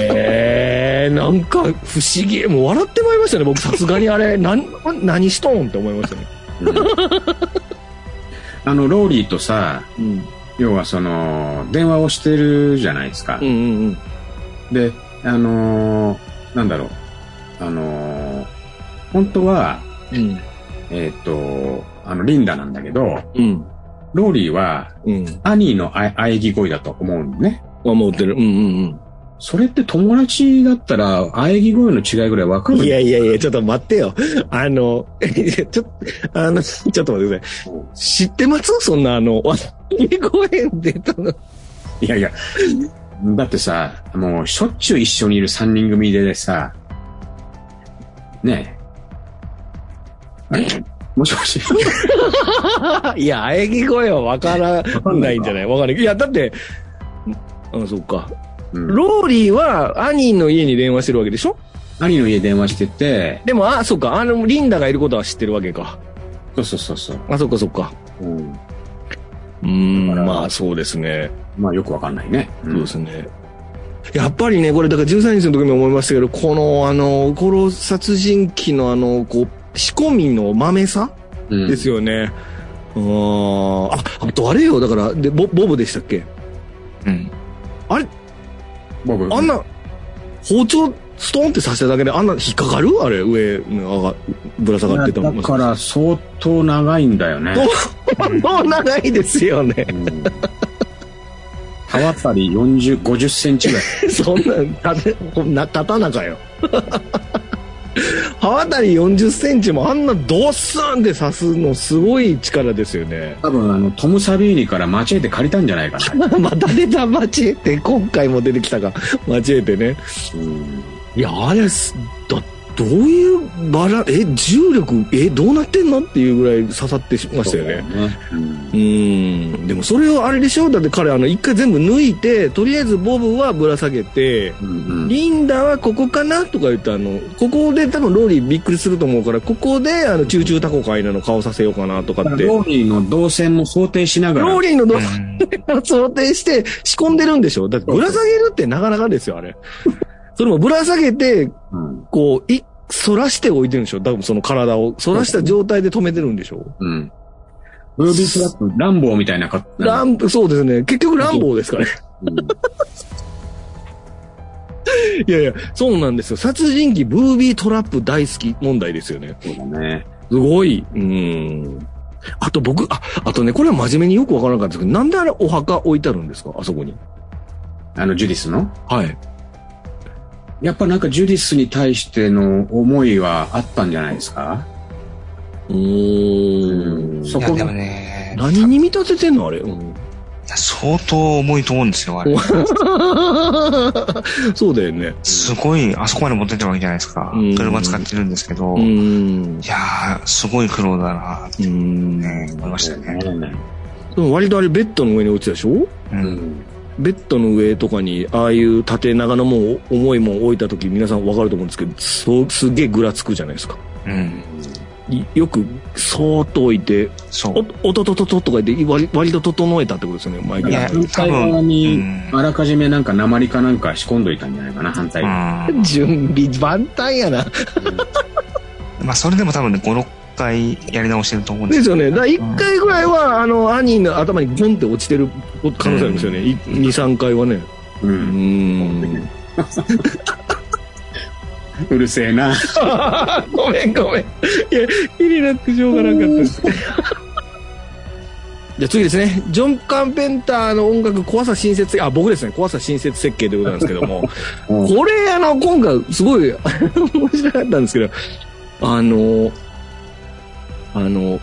えー、なんか不思議。もう笑ってまいりましたね、僕さすがにあれ、なん、何しとんって思いましたね。あの、ローリーとさ、うん。要はその、電話をしてるじゃないですかうん。うんで、あのーなんだろう。あのー本当は、うん。うん。えっ、と、あの、リンダなんだけど、うん。ローリーは、うん。アニーのあ喘ぎ声だと思うのね。思ってる。うんうんそれって友達だったら、喘ぎ声の違いぐらいわかうん。る？いやいやいや、ちょっと待ってよ。あの、ちょっと、あの、ちょっと待ってください。知ってます？そんなあの、わ声出たの。いやいや、だってさ、もうしょっちゅう一緒にいる三人組でさ、ねえ。あ れもしもし。いや、喘ぎ声はわからないんじゃない？わかんない。いや、だって、あ、そっか。うん、ローリーは、アニーの家に電話してるわけでしょ？兄の家電話してて、でも、あ、そっか。あの、リンダがいることは知ってるわけか。そうそうそうそう。あ、そっかそっか。うん、うーん、まあ、そうですね。まあよくわかんないね。そうですね。やっぱりね、これ、だから13日の時も思いましたけど、この、あの、この殺人鬼のあの、こう、仕込みの豆さ？うんですよね。うーん。あ、あとあれよ、だから、で、ボボブでしたっけ？うん。ボブ。あんな、包丁、ストンって刺しただけで、あんな引っかかる？あれ、上が、ぶら下がってただから相当長いんだよね。もう長いですよね。うん刃渡り40、50センチぐらい。そんなん、立て、こんな、刀かよ。刃渡り40センチもあんなドッスンって刺すのすごい力ですよね。多分あの、トム・サビーニから間違えて借りたんじゃないかな。また出た、間違えて、今回も出てきたか、間違えてね。うんいや、あれす、だ、どういうバラ、え、重力、え、どうなってんの？っていうぐらい刺さってしましたよね。そうねうんうーん。でもそれをあれでしょ？だって彼あの一回全部抜いて、とりあえずボブはぶら下げて、うんうんリンダはここかな？とか言ってあの、ここで多分ローリーびっくりすると思うから、ここであの、チューチュータコかいなの顔させようかなとかって。ローリーの動線も想定しながら。ローリーの動線想定して仕込んでるんでしょ？だってぶら下げるってなかなかですよ、あれ。それもぶら下げて、うんこう、い、反らして置いてるんでしょ？多分その体を。反らした状態で止めてるんでしょ？うん。ブービートラップ、ランボーみたいなか、ラン、そうですね。結局ランボーですかね。うん いやいや、そうなんですよ。殺人鬼ブービートラップ大好き問題ですよね。そうだね。すごい。うん。あと僕、あ、あとね、これは真面目によくわからなかったんですけど、なんであれお墓置いてあるんですか？あそこに。あの、ジュディスの？はい。やっぱなんかジュディスに対しての思いはあったんじゃないですか？うーん。そこでもね、何に見立ててんのあれ？相当重いと思うんですよ、あれ。そうだよね。すごい、あそこまで持ってってるわけじゃないですかうん。車使ってるんですけど、ういん。やー、すごい苦労だなってうん。ね、思いましたね。でも割とあれベッドの上に落ちたでしょ？う。うんん。ベッドの上とかに、ああいう縦長のもん、重いもん置いた時皆さんわかると思うんですけど、そう、すげえぐらつくじゃないですか。うん。いよく、そーっと置いて、そう。お、おとととととか言って、割割と整えたってことですよね、マイケル。反対側うにん、あらかじめなんか鉛かなんか仕込んどいたんじゃないかな、反対 準備万端やな。まあ、それでも多分ね、5、6回やり直してると思うんでですすよね。だから1回ぐらいは、あの、兄の頭にゴンって落ちてる可能性ありますよね。い2、3回はね。う。うんーん。うるせえな。ごめんごめん。いや、気になってしょうがなかったです。じゃあ次ですね。ジョン・カンペンターの音楽、怖さ新設、あ、僕ですね。怖さ新設設計ということなんですけども。うんこれ、あの、今回、すごい、面白かったんですけど、あの、あの、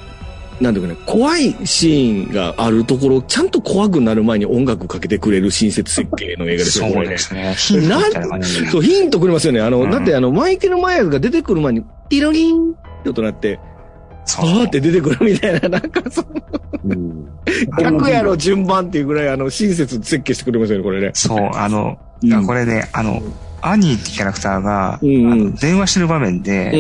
なんていうかね、怖いシーンがあるところ、ちゃんと怖くなる前に音楽かけてくれる新設設計の映画ですよ、ねそうで。すね。ヒントみたいな感じで。そう、ヒントくれますよね。あの、うんだってあの、マイケル・マイヤーズが出てくる前に、ティロリンって音鳴って、そうって出てくるみたいな、なんかその、うん逆やろ順番っていうぐらい、あの、親切設計してくれますよね、これね。そう、あの、うんいやこれね、あの、アニーってキャラクターが、うんうん電話してる場面うんで、う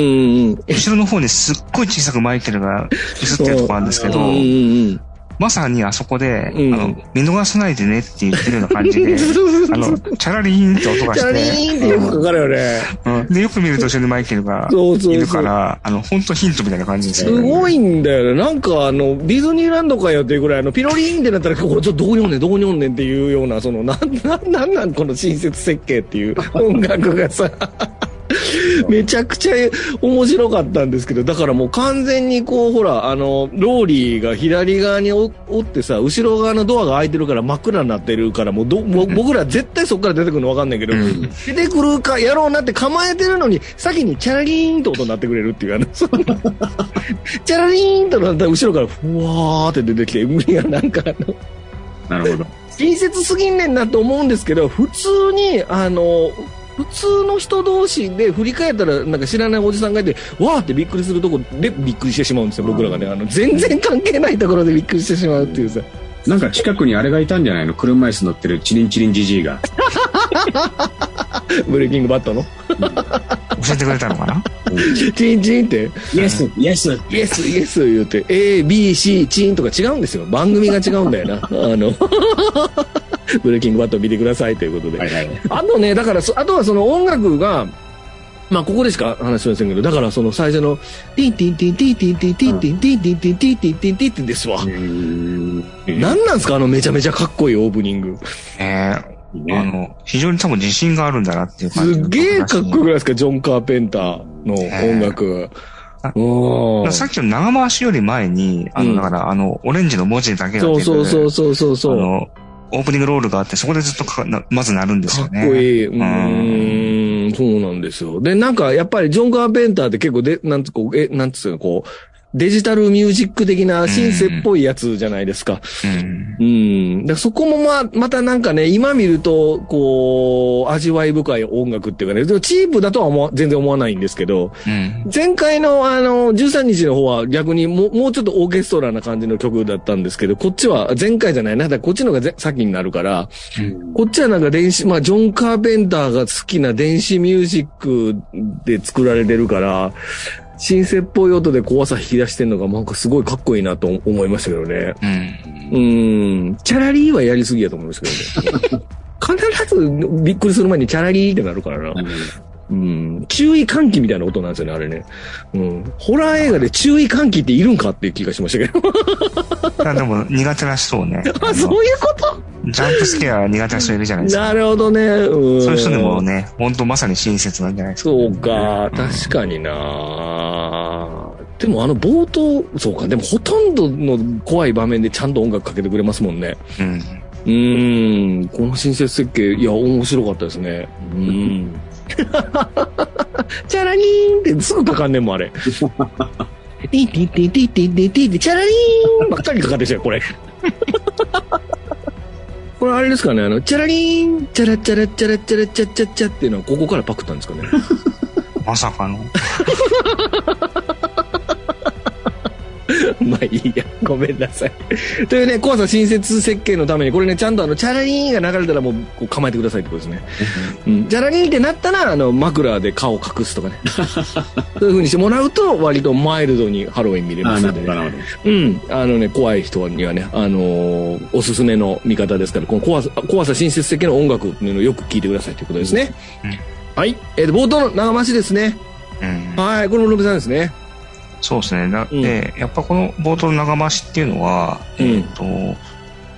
ん後ろの方にすっごい小さくマイケルが映ってるとこあるんですけどうん。う、んうんまさにあそこで、うんあの、見逃さないでねって言ってるような感じで、あの、チャラリーンって音がチャリして、ーンってよくかかるよね。うんで、よく見ると後ろにマイケルがいるから、あの、本当ヒントみたいな感じですね。ごいんだよね。なんかあの、ディズニーランドかよっていうぐらい、あの、ピロリーンってなったら、これちょっとどこにおんねん、どこにおんねんっていうような、その、なん、なん、なんなんこの親切設計っていう音楽がさ、めちゃくちゃ面白かったんですけど、だからもう完全にこう、ほら、あの、ローリーが左側におおってさ、後ろ側のドアが開いてるから真っ暗になってるから、もうど、もう僕ら絶対そこから出てくるのわかんないけど、うん出てくるか、やろうなって構えてるのに、先にチャラリーンと音になってくれるっていう、あの、そのチャラリーンとなったら後ろからふわーって出てきて、いや、なんかあの、なるほど。親切すぎんねんなと思うんですけど、普通に、あの、普通の人同士で振り返ったら、なんか知らないおじさんがいて、わーってびっくりするとこでびっくりしてしまうんですよ、僕らがね。あの、全然関係ないところでびっくりしてしまうっていうさ。なんか近くにあれがいたんじゃないの？車椅子乗ってるチリンチリンジジイが。ブレイキングバットの？教えてくれたのかな？チンチンって、イエス、イエス。イエス、イエス言うて、A, B, C, チンとか違うんですよ。番組が違うんだよな。あの、ブレイキング・バッド見てくださいということで。はいはい。あとね、だからそ、あとはその音楽が、まあ、ここでしか話しませんけど、だからその最初の、ティンティンティンティンティンティンティンティンティンティンティンティンティンティンティンティンですわ。何なんすかあのめちゃめちゃかっこいいオープニング。えいいー、あ。の、非常に多分自信があるんだなっていう感じすげえかっこよくないですかジョン・カーペンターの音楽。さっきの長回しより前に、あの、だから、あの、オレンジの文字だけが出る。そうそうそうそうそう。あの、オープニングロールがあって、そこでずっとかまずなるんですかっこよね。いい。うん、そうなんですよ。で、なんか、やっぱりジョン・カーペンターって結構で、なんつう、か、え、なんつうの、こう、デジタルミュージック的なシンセっぽいやつじゃないですか。うん。うん。でそこもまあ、またなんかね、今見ると、こう、味わい深い音楽っていうかね、でもチープだとは思わ全然思わないんですけど、うん。前回のあの、13日の方は逆にもう、もうちょっとオーケストラな感じの曲だったんですけど、こっちは、前回じゃないな、だこっちの方がぜ先になるから、こっちはなんか電子、まあ、ジョン・カーペンターが好きな電子ミュージックで作られてるから、シンセっぽい音で怖さ引き出してんのがなんかすごいかっこいいなと思いましたけどね。うん。うん。チャラリーはやりすぎやと思いますけどね。必ずびっくりする前にチャラリーってなるからな。うん。注意喚起みたいな音なんですよね、あれね。うん。ホラー映画で注意喚起っているんかっていう気がしましたけど。ただでも苦手な人をね、あ、のそういうこと？ジャンプスケア苦手な人いるじゃないですか。なるほどね。うん。そういう人でもね、本当まさに親切なんじゃないですか。そうか、確かになでもあの冒頭、そうか、でもほとんどの怖い場面でちゃんと音楽かけてくれますもんね。うん。うーん、この親切設計、いや、面白かったですね。うん。チャラリーンってすぐかかんねんもん、あれ。ティティティティティティティチャラリーンばっかりかかってきたよ、これ。これあれですかね、あの、チャラリーン、チャラチャラチャラチャラチャチャチャっていうのはここからパクったんですかね。まさかの。まあいいや、ごめんなさい。というね、怖さ親切設計のために、これね、ちゃんとあの、チャラリーンが流れたらもうこう構えてくださいってことですね。うん、チャラリーンってなったら、あの、枕で顔を隠すとかね。そういう風にしてもらうと、割とマイルドにハロウィン見れますので、なるほど、なるほうん。あのね、怖い人にはね、あのーおすすめの見方ですから、この怖さ、怖さ親切設計の音楽っていうのをよく聞いてくださいということですね。うんはい。えーと、冒頭の長増しですね。うん。はい。これもロビさんですね。そうですね。だうんで、やっぱこの冒頭の長回しっていうのは、うんえっ、と、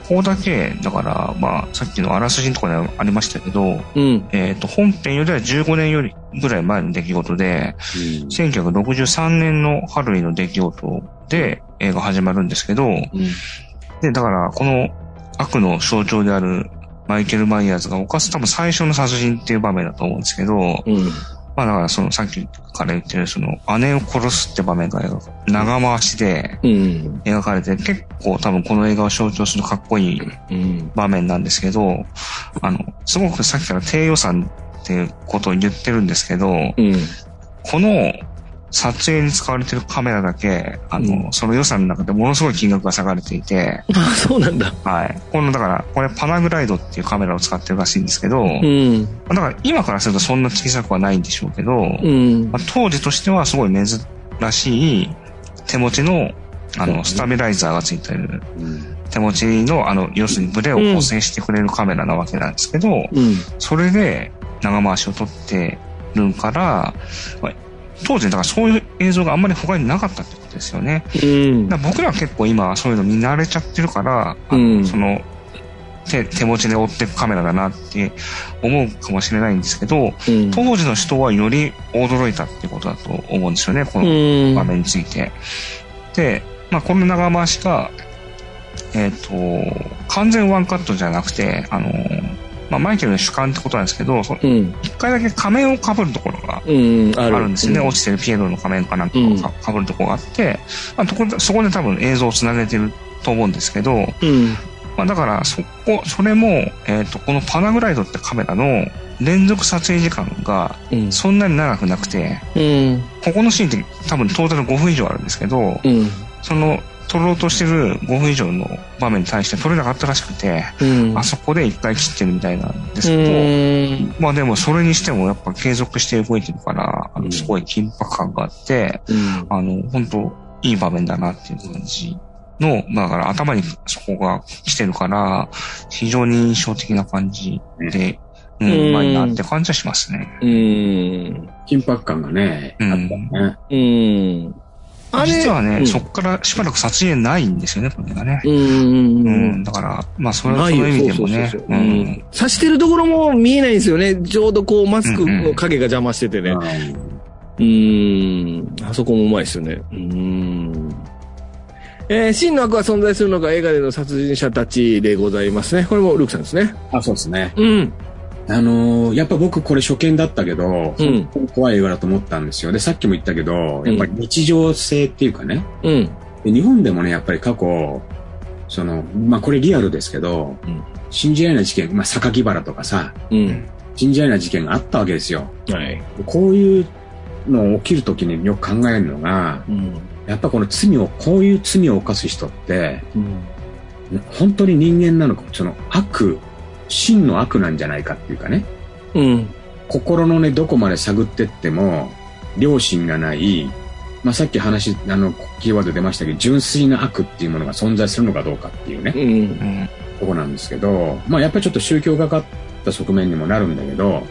ここだけ、だから、まあ、さっきのあらすじのところにありましたけど、うん。えっ、と、本編よりは15年よりぐらい前の出来事で、ど。1963年のハロウィンの出来事で映画始まるんですけど、うん。で、だから、この悪の象徴であるマイケル・マイヤーズが犯す多分最初の殺人っていう場面だと思うんですけど、うん。まあだからそのさっきから言ってるその姉を殺すって場面が長回しでうん。描かれて結構多分この映画を象徴するかっこいいうん。場面なんですけど、あの、すごくさっきから低予算っていうことを言ってるんですけど、うん。この撮影に使われてるカメラだけ、あの、うんその予算の中でものすごい金額が下がれていて、あ、そうなんだ。はい。この、だから、これパナグライドっていうカメラを使ってるらしいんですけど、うん。だから今からするとそんな小さくはないんでしょうけど、うんま。あ、当時としてはすごい珍しい手持ちの、あの、スタビライザーがついてるうん手持ちの、あの、要するにブレを補正してくれるカメラなわけなんですけど、うん。それで長回しを撮ってるから、まあ当時だからそういう映像があんまり他になかったってことですよね。うん。だ僕らは結構今そういうの見慣れちゃってるから、うんその手手持ちで追っていくカメラだなって思うかもしれないんですけど、うん。当時の人はより驚いたってことだと思うんですよね、こうのん。場面について。で、まあ、この長回しが、えっ、と、完全ワンカットじゃなくて、あの、まあ、マイケルの主観ってことなんですけど。一回だけ仮面を被るところがうん。あある。るんですよね。落ちてるピエロの仮面かなんかうんをか被るところがあって、まあ、そこで多分映像をつなげてると思うんですけど、うん。まあ、だからそこ、それも、えっ、と、このパナグライドってカメラの連続撮影時間がうん。そんなに長くなくて、うん。ここのシーンって多分トータル5分以上あるんですけど、うん。その撮ろうとしてる5分以上の場面に対して撮れなかったらしくて、うん。あそこで一回切ってるみたいなんですうけど、ん。まあでもそれにしてもやっぱ継続して動いてるから、あうんのすごい緊迫感があって、うん。あの、本当いい場面だなっていう感じの、まあだから頭にそこが来てるから、非常に印象的な感じで、うん、うまいなって感じはしますね。うん。緊迫感がね、あうんったね。うん。あれ実はね、うんそこからしばらく撮影ないんですよね、これがね。うん。ううんん、だから、まあ、それはその意味でもねそう。そうんん。刺してるところも見えないんですよね。ちょうどこう、マスクの影が邪魔しててね。うーん。あそこもうまいですよね。うーん。えー、真の悪は存在するのか映画での殺人者たちでございますね。これもルークさんですね。あ、そうですね。うん。あのーやっぱ僕これ初見だったけど、うん怖い映画だと思ったんですよ。で、さっきも言ったけど、やっぱり日常性っていうかね、うん。で日本でもね、やっぱり過去、その、まあこれリアルですけど、うん信じられない事件、まあ榊原とかさ、うん。信じられない事件があったわけですよ。はい。こういうの起きるときによく考えるのが、うん。やっぱこの罪を、こういう罪を犯す人って、うん。本当に人間なのか、その悪、真の悪なんじゃないかっていうかね、うん。心のね、どこまで探ってっても、良心がない、まあ、さっき話、あの、キーワード出ましたけど、純粋な悪っていうものが存在するのかどうかっていうね、うん。うん。とこなんですけど、まあ、やっぱりちょっと宗教がかった側面にもなるんだけど、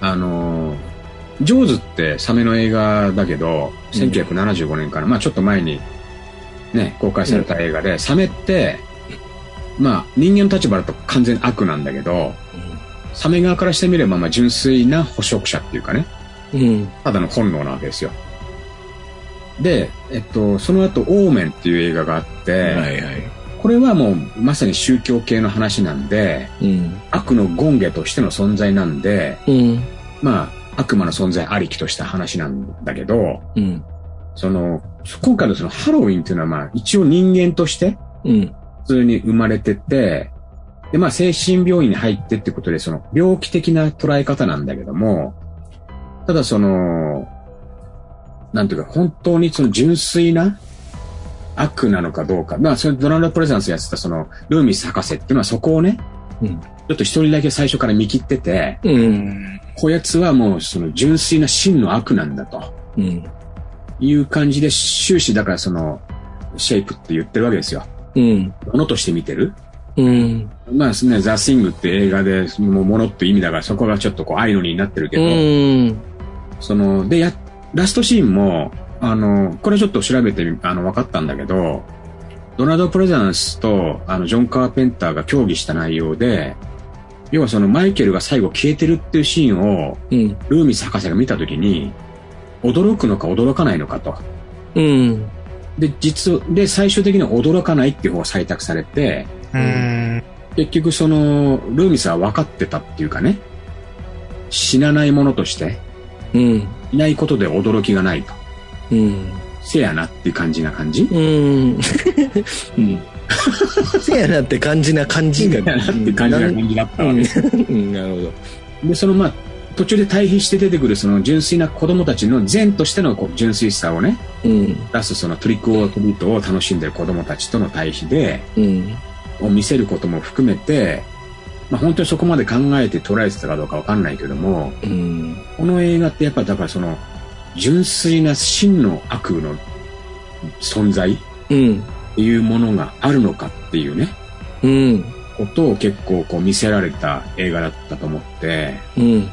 あのージョーズってサメの映画だけど、1975年から、まあちょっと前にね、公開された映画で、サメって、まあ人間の立場だと完全悪なんだけど、サメ側からしてみれば、まあ純粋な捕食者っていうかね、うん。ただの本能なわけですよ。で、えっと、その後、オーメンっていう映画があって、はいはい。これはもうまさに宗教系の話なんで、うん。悪の権下としての存在なんで、うん。まあ、悪魔の存在ありきとした話なんだけど、うん。その、今回のそのハロウィンっていうのはまあ一応人間としてうん。普通に生まれてて、でまあ精神病院に入ってってことでその病気的な捉え方なんだけども、ただその、なんていうか本当にその純粋な悪なのかどうか。まあそれドナルド・プレゼンスやってたそのルーミス博士っていうのはそこをね、うんちょっと一人だけ最初から見切ってて、う。うんん。こやつはもうその純粋な真の悪なんだとうん。いう感じで終始だからそのシェイプって言ってるわけですよ。うん。ものとして見てる？うん。まあですね、ザ・シングって映画で、もうものって意味だからそこがちょっとこう愛のになってるけうど、ん。その、で、や、ラストシーンも、あの、これちょっと調べてみ、あの、分かったんだけど、ドナルド・プレゼンスと、あの、ジョン・カーペンターが協議した内容で、要はそのマイケルが最後消えてるっていうシーンを、うん。ルーミス博士が見たときに、驚くのか驚かないのかと。うん。で、実、で、最終的には驚かないっていう方が採択されて、うん。結局その、ルーミスは分かってたっていうかね、死なないものとして、うん。いないことで驚きがないと。うん。せやなっていう感じな感じ？うん。うん。せやなって感じな感じが。せやなって感じな感じだったわけです。うん。なるほど。で、そのまあ、途中で対比して出てくるその純粋な子供たちの善としてのこう純粋さをね、うん。出すそのトリックオートリートを楽しんでる子供たちとの対比で、うん。を見せることも含めて、まあ本当にそこまで考えて捉えてたかどうかわかんないけども、うん。この映画ってやっぱだからその、純粋な真の悪の存在っうん。ていうものがあるのかっていうね、うん。ことを結構こう見せられた映画だったと思って、うん。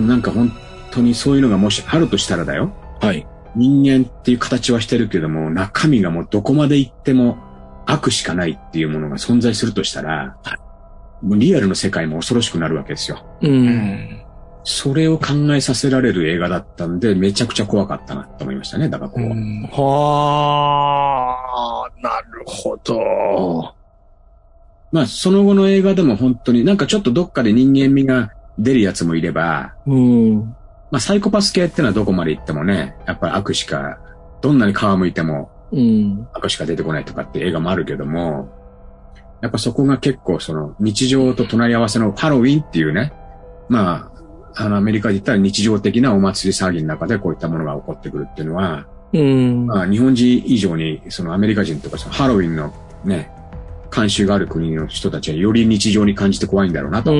なんか本当にそういうのがもしあるとしたらだよ。はい。人間っていう形はしてるけども、中身がもうどこまで行っても悪しかないっていうものが存在するとしたら、もうリアルの世界も恐ろしくなるわけですよ。う。うんん。それを考えさせられる映画だったんで、めちゃくちゃ怖かったなと思いましたね、だからこ。うんはあ、なるほど。まあ、その後の映画でも本当になんかちょっとどっかで人間味が出るやつもいれば、うん。まあ、サイコパス系ってのはどこまで行ってもね、やっぱり悪しか、どんなに皮向いてもうん。悪しか出てこないとかって映画もあるけども、やっぱそこが結構その日常と隣り合わせのハロウィンっていうね、まあ、あのアメリカで言ったら日常的なお祭り騒ぎの中でこういったものが起こってくるっていうのは、うん。まあ日本人以上にそのアメリカ人とかそのハロウィンのね、慣習がある国の人たちはより日常に感じて怖いんだろうなうと。ん。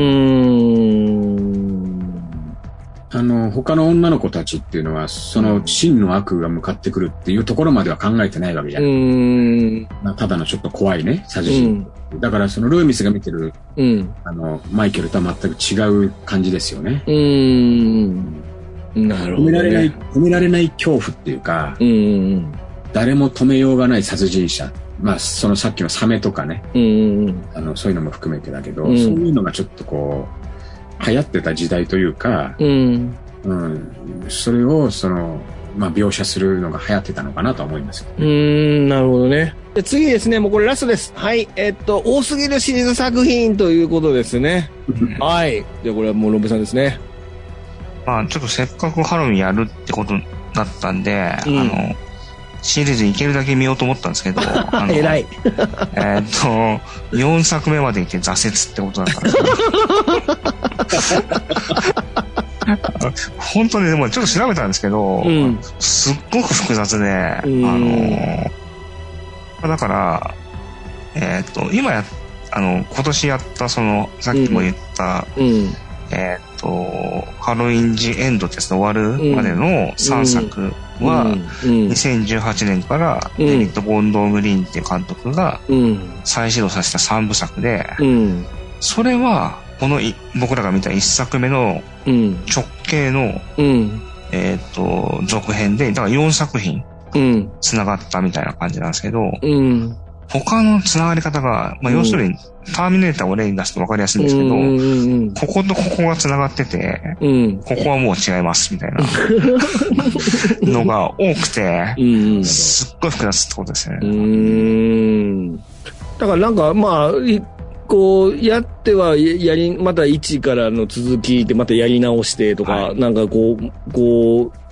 あの、他の女の子たちっていうのは、その真の悪が向かってくるっていうところまでは考えてないわけじゃ。うんただのちょっと怖いね、殺う人。ん。だからそのルーミスが見てる、うん。あの、マイケルとは全く違う感じですよね。うん。なるほど、ね。止められない、止められない恐怖っていうか、うん。誰も止めようがない殺人者。まあ、そのさっきのサメとかね、うん。あの、そういうのも含めてだけど、うんそういうのがちょっとこう、流行ってた時代というか、うん。うん、それを、その、まあ、描写するのが流行ってたのかなとは思います。うーん、なるほどね。で次ですね、もうこれラストです。はい。えっと、多すぎるシリーズ作品ということですね。はい。で、これはもうロブさんですね。まあ、ちょっとせっかくハロウィンやるってことだったんで、うんあの、シリーズいけるだけ見ようと思ったんですけど、あの偉い。えーっと、4作目までいて挫折ってことだったんですけど。本当にでもちょっと調べたんですけど、うん。すっごく複雑で、あうんの、だから、えーっと、今や、あの、今年やった、その、さっきも言った、うん。えーっと、ハロウィンジエンドってやつで終わるまでの3作は、うん。2018年からうんデビッド・ゴンドー・グリーンっていう監督がうん。再始動させた3部作で、うん。それは、このい僕らが見た1作目のうん。直系の、うん。えーっと、続編で、だから4作品うん。繋がったみたいな感じなんですけど、うん。他の繋がり方が、まあ、うん要するに、ターミネーターを例に出すと分かりやすいんですけど、うん。こことここが繋がってて、うん。ここはもう違います、みたいなのが多くて、うん。すっごい複雑ってことですね。ん。だからなんか、まあ、いこう、やってはややり、また1からの続きでまたやり直してとか、はいなんかこう、こう、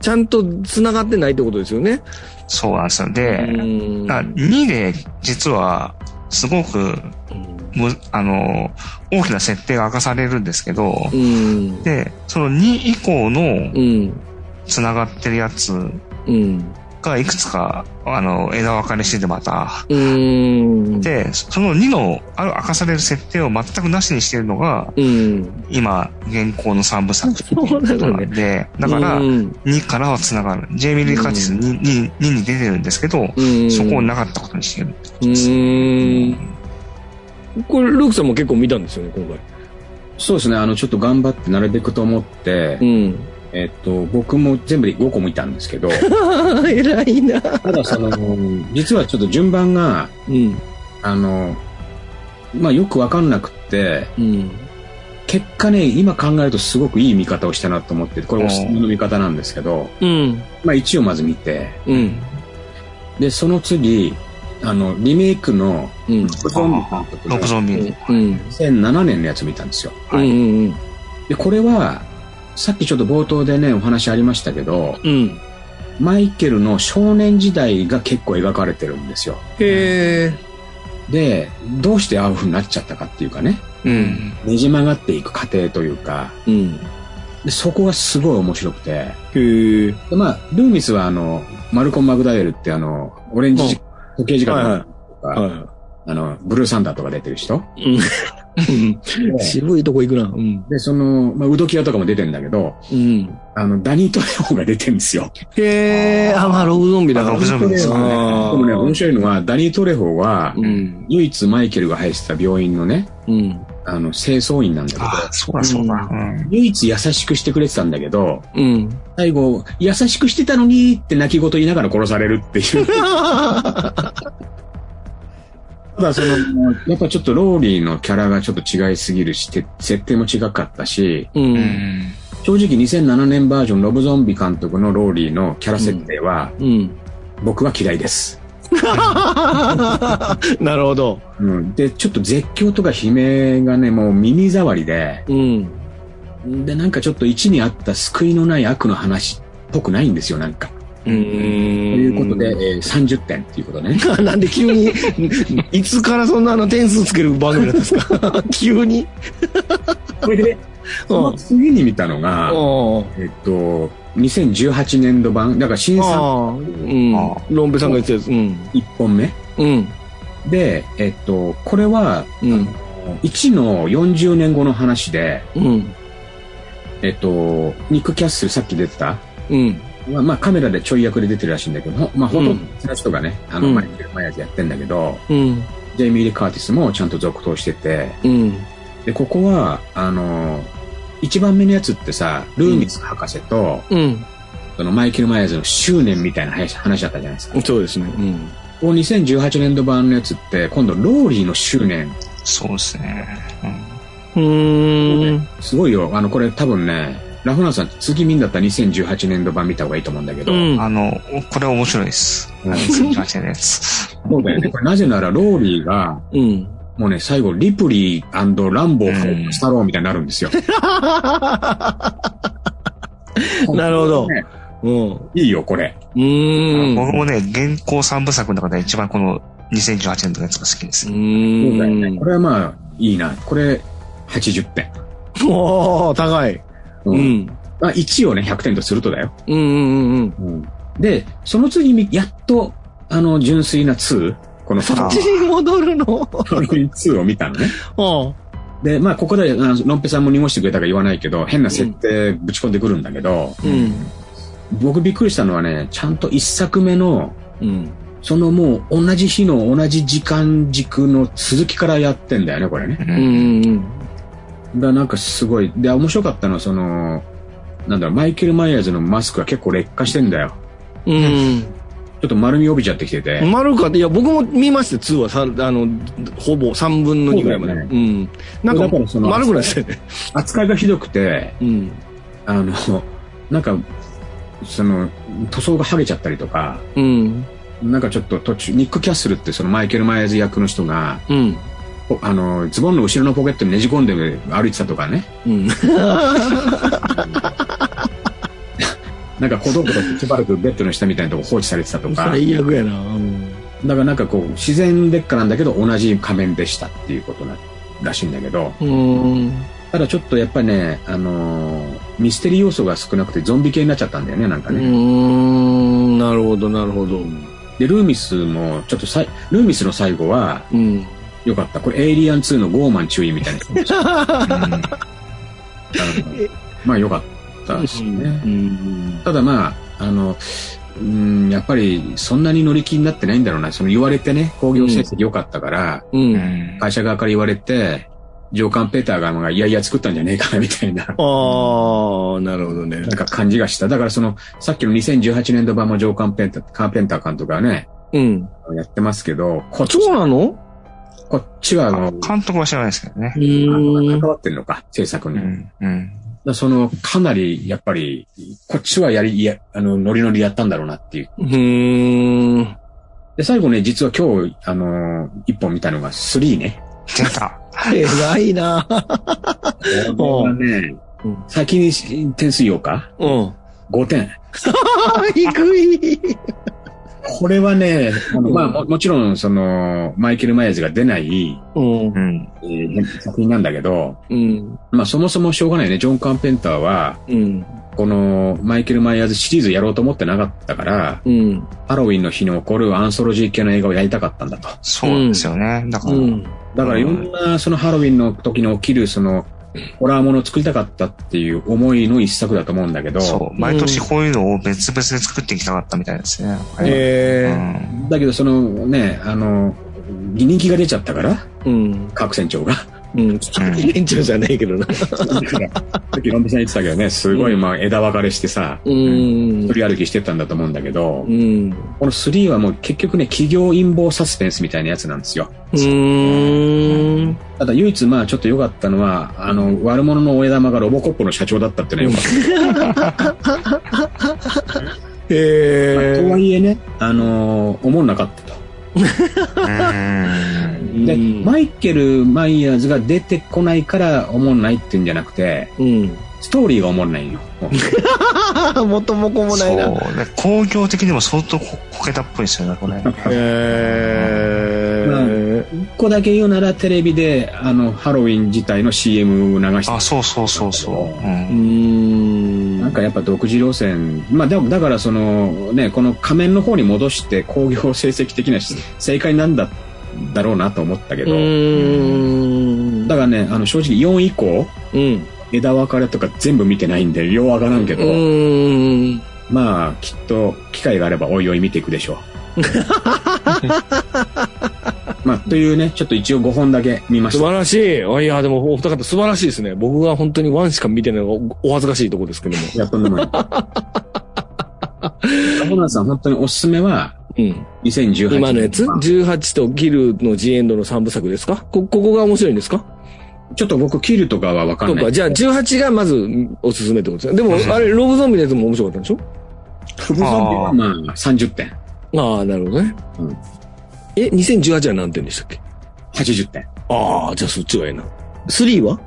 ちゃんと繋がってないってことですよね。そうなんですよ。で、うんだ2で実はすごくむ、あの、大きな設定が明かされるんですけど、うん。で、その2以降のうん。繋がってるやつうん。がいくつか、あの、枝分かれしててまた、うん。で、その2のある明かされる設定を全くなしにしてるのが、うん。今、現行の3部作っていうことなんで、だから、うん、2からは繋がる。ジェイミー・リー・カーティス 2, 2, 2に出てるんですけど、うん、そこをなかったことにしてる。うん。これ、ルークさんも結構見たんですよね、今回。そうですね、あの、ちょっと頑張ってなるべくと思って、うん。えっと、僕も全部で5個見たんですけど、偉いな。ただその、実はちょっと順番が、うん。あの、まあよくわかんなくって、うん。結果ね、今考えるとすごくいい見方をしたなと思ってて、これおすすめの見方なんですけど、うん。まあ1をまず見て、うん。で、その次、あの、リメイクの、うん。ロブゾンビ監督のロブゾンビ。うん。2007年のやつ見たんですよ。うん。うん。で、これは、さっきちょっと冒頭でね、お話ありましたけど、うん。マイケルの少年時代が結構描かれてるんですよ。へえ。で、どうしてああいう風になっちゃったかっていうかね、うん。ねじ曲がっていく過程というか、うん。でそこがすごい面白くて、へえ。でまあ、ルーミスはあの、マルコン・マクダイエルってあの、オレンジ時時計時間とか、はあの、ブルーサンダーとか出てる人。い。うん。渋いとこ行くな。うん。で、その、まあ、ウドキアとかも出てんだけど、うん。あの、ダニー・トレホが出てるんですよ。へえ。あ、まあ、ロブゾンビだから。ロブゾンビですでねもね、面白いのは、ダニー・トレホは、うん。唯一マイケルが入ってた病院のね、うん。あの、清掃員なんだけど、あ、そうだそうだ。うん。唯一優しくしてくれてたんだけど、うん。最後、優しくしてたのにって泣き言言いながら殺されるっていう。ただその、やっぱちょっとローリーのキャラがちょっと違いすぎるし、て設定も違かったし。正直2007年バージョンロブゾンビ監督のローリーのキャラ設定は、うん。僕は嫌いです。なるほど。うん。で、ちょっと絶叫とか悲鳴がね、もう耳障りで、うん。で、なんかちょっと1にあった救いのない悪の話っぽくないんですよ、なんか。うん。とということで、えー30点っていうことね。なんで急に、いつからそんなあの点数つける番組だったんですか？急に？これで、その次に見たのが、あえっと、2018年度版、だから新作。ロンペさんが言ってたやつ。うん。1本目。うん。で、えっと、これは、うん。1の40年後の話で、うん。えっと、ニック・キャッスルさっき出てた、うん。まあ、まあカメラでちょい役で出てるらしいんだけど、ほまあ、ほとんどうん別の人がね、あの、うんマイケル・マイヤーズやってんだけど、うん。ジェイミー・リー・カーティスもちゃんと続投してて、うん。で、ここは、あの、一番目のやつってさ、ルーミス博士と、うん。そのマイケル・マイヤーズの執念みたいな話話だったじゃないですか。そうですね。うん。こう2018年度版のやつって、今度ローリーの執念。そうですね。うーん。すごいよ。あの、これ多分ね、ラフナーさん次見んだったら2018年度版見た方がいいと思うんだけど。うんうん。あの、これ面白いです。うん2018年のやつ。そうだよね。これなぜならローリーが、うん。もうね、最後、リプリーランボーうんスタローみたいになるんですよ。なるほどねうん。いいよ、これ。うーん。僕もね、現行3部作の中で一番この2018年のやつが好きです。そうだよね。ーんこ。れはまあ、いいな。これ、80点。おー、高い。う。うんん。まあ、1をね、100点とするとだよ。うんうんうん。うん。で、その次に、やっと、あの、純粋な2、この2あそっちに戻るの？2を見たのね。あ で、まあ、ここで、あのロンペさんも濁してくれたか言わないけど、変な設定ぶち込んでくるんだけど、うん。僕びっくりしたのはね、ちゃんと一作目の、うん。そのもう同じ日の同じ時間軸の続きからやってんだよね、これね。う。うんんうんだからなんかすごい。で、面白かったのは、その、なんだろう、マイケル・マイヤーズのマスクが結構劣化してんだよ。うん。ちょっと丸み帯びちゃってきてて。丸かって、いや、僕も見ましたよ、2はさ、あの、ほぼ3分の2ぐらいまで。そうだようん。なんだかその丸くないですよね。扱いがひどくて、うん。あの、なんか、その、塗装が剥げちゃったりとか、うん。なんかちょっと途中、ニック・キャッスルってそのマイケル・マイヤーズ役の人が、うん。お あの、ズボンの後ろのポケットにねじ込んで歩いてたとかね。うん。なんか小道具としてしばらくベッドの下みたいなとこ放置されてたとか。最悪やな。うんだからなんかこう、自然劣化なんだけど同じ仮面でしたっていうことならしいんだけど、うん。ただちょっとやっぱりね、あのーミステリー要素が少なくてゾンビ系になっちゃったんだよね、なんかうね。ん。なるほど、なるほど。で、ルーミスも、ちょっとさい、ルーミスの最後は、うん。よかった。これエイリアン2のゴーマン注意みたいな。あ のまあよかったですね。うん。ただまあ、あの、うん、やっぱりそんなに乗り気になってないんだろうな。その言われてね、工業成績良かったから、う。うんん。会社側から言われて、上官ペーターが、まあ、いやいや作ったんじゃねえかな、みたいな、ああ、なるほどねなん。か感じがした。だからその、さっきの2018年度版も上官ペーター、カーペンター監督がね、うん。やってますけど、こっちそうなの？こっちは、あの、監督は知らないですけどね。うーん関。わってんのか、制作に。うん。うん。らその、かなり、やっぱり、こっちはやり、いや、あの、ノリノリやったんだろうなっていう。うーん。で、最後ね、実は今日、あの、一本見たのが3ね。出た。偉いなこれはねうん、先に点数言おうかうん。?5 点。低い。これはね、あのまあも、もちろん、その、マイケル・マイヤーズが出ない、うんう。ん。えー作品なんだけど、うん。まあ、そもそもしょうがないね。ジョン・カーペンターは、うん。この、マイケル・マイヤーズシリーズやろうと思ってなかったから、うん。ハロウィンの日に起こるアンソロジー系の映画をやりたかったんだと。そうですよね。だから、うん。だからいろんな、そのハロウィンの時に起きる、その、ホラーものを作りたかったっていう思いの一作だと思うんだけど、そう。毎年こういうのを別々で作っていきたかったみたいですね。えうんだけどそのね、あの、人気が出ちゃったから、え。うん。各船長が。うん。店長じゃないけどな。さっきロンビさん言ってたけどね、すごいまあ枝分かれしてさ、うん一。人歩きしてたんだと思うんだけど、うん。この3はもう結局ね、企業陰謀サスペンスみたいなやつなんですよ。うーん。ただ唯一まあちょっと良かったのは、あの、悪者の親玉がロボコップの社長だったっていうのは良かった。へとはいえね、あのー思んなかった。で、うんマイケル・マイヤーズが出てこないから思んないっていうんじゃなくて、うん。ストーリーが思んないよ。も う元も子もないな。そう。で工業的にも相当ここけたっぽいですよね、これ。へー。一個だけ言うならテレビで、あの、ハロウィン自体の CM を流してあ、そうそうそうそう。う。うんーん。なんかやっぱ独自路線。まあでも、だからその、ね、この仮面の方に戻して工業成績的な正解なんだ、だろうなと思ったけうど。だからね、あの、正直4以降、うん。枝分かれとか全部見てないんで、ようわからんけうど。まあ、きっと、機会があればおいおい見ていくでしょう。まあ、というね、ちょっと一応5本だけ見ました。素晴らしい。あいや、でもお二方素晴らしいですね。僕が本当にワンしか見てないのがおお恥ずかしいところですけども。いや、とんでもない。ホナンさん、本当におすすめは、うん。2018年。今のやつ ?18 とキルの G エンドの3部作ですか？こ、ここが面白いんですか？ちょっと僕、キルとかはわかんない。そうか。じゃあ18がまずおすすめってことですね。でも、あれ、ロブゾンビのやつも面白かったんでしょ？フブゾンビはまあ、30点。ああ、なるほどね。うんえ、2018は何点でしたっけ？80点。ああ、じゃあそっちはええな。3は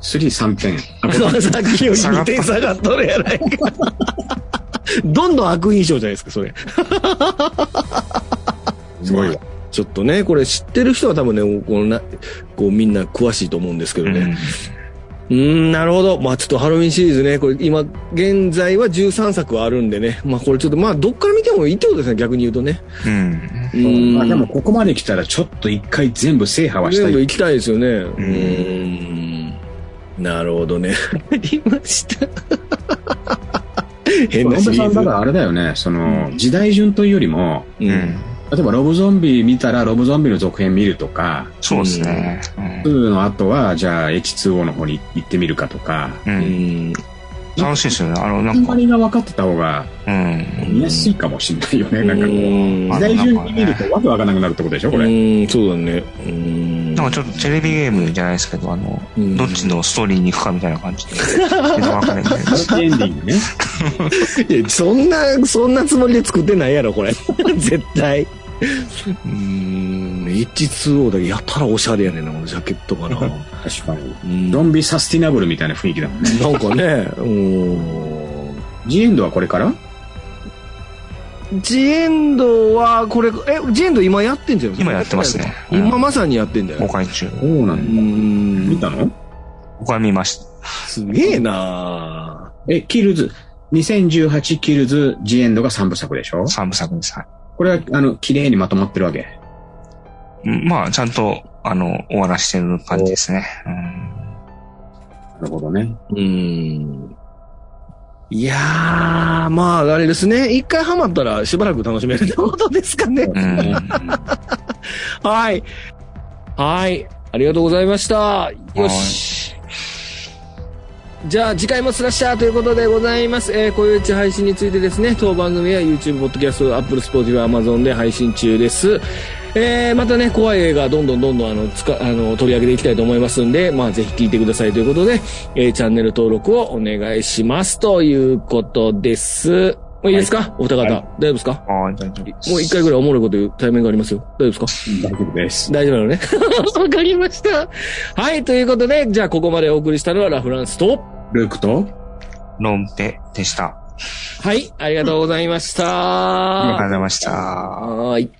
？3、3点。あ さっきより 2点下がっとるやないか。どんどん悪印象じゃないですか、それ。すごいわ。ちょっとね、これ知ってる人は多分ね、このな、こうみんな詳しいと思うんですけどね。うーん、なるほど。まあちょっとハロウィンシリーズね、これ今、現在は13作はあるんでね。まあこれちょっと、まあどっから見てもいいってことですね、逆に言うとね。うん。うーん。まあでも、ここまで来たら、ちょっと一回全部制覇はしたい。全部行きたいですよね。うーん。なるほどね。ありました。変な本シリーズ。田さんだからあれだよね、その、時代順というよりも、う。うんん。例えばロブゾンビ見たらロブゾンビの続編見るとか、そうですね。2の後はじゃあ H2O の方に行ってみるかとか、う。うんん。楽しいですよね。あの、なんかあんま、りが分かってた方がうん。見やすいかもしれないよね。なんかこう、うん時代順に見るとわけわからなくなるってことでしょ、これ。うん、そうだね。うん。なんかちょっとテレビゲームじゃないですけど、あの、うんどっちのストーリーに行くかみたいな感じで。枝分かれみたいなハッピーエンディングね。いやそんな、そんなつもりで作ってないやろ、これ。絶対。うーん、H2O だけやたらおしゃれやねんな、このジャケットかな。確かに。うんゾンビサスティナブルみたいな雰囲気だもんね。なんかね、うん。ジエンドはこれから？ジエンドは、これ、え、ジエンド今やってんじゃん今やってますね。今まさにやってんだよ。公開中。そうなうんん。見たの？僕は見ました。すげえなえ、キルズ、2018キルズ、ジエンドが3部作でしょ？三部作です。はいこれは、あの、綺麗にまとまってるわけ？うんまあ、ちゃんと、あの、終わらしてる感じですね。うんなるほどね。うん。いやー、まあ、あれですね。一回ハマったらしばらく楽しめるってことですかね。うん。はい。はい。ありがとうございました。よし。じゃあ、次回もスラッシャーということでございます。えー、こういううち配信についてですね、当番組は YouTube、Podcast、Apple、Spotify、Amazon で配信中です。えー、またね、怖い映画、どんどんどんどん、あの、つか、あの、取り上げていきたいと思いますんで、まあ、ぜひ聞いてくださいということで、えー、チャンネル登録をお願いしますということです。もういいですか、お二方、はい大丈夫ですか？はい、大丈夫です。もう一回ぐらいおもろいこと言うタイミングがありますよ。大丈夫ですか？大丈夫です。大丈夫なのね？わかりました。はい、ということで、じゃあここまでお送りしたのはラ・フランスと、ルークと、ロンペでした。はい、ありがとうございました。ありがとうございました。はい。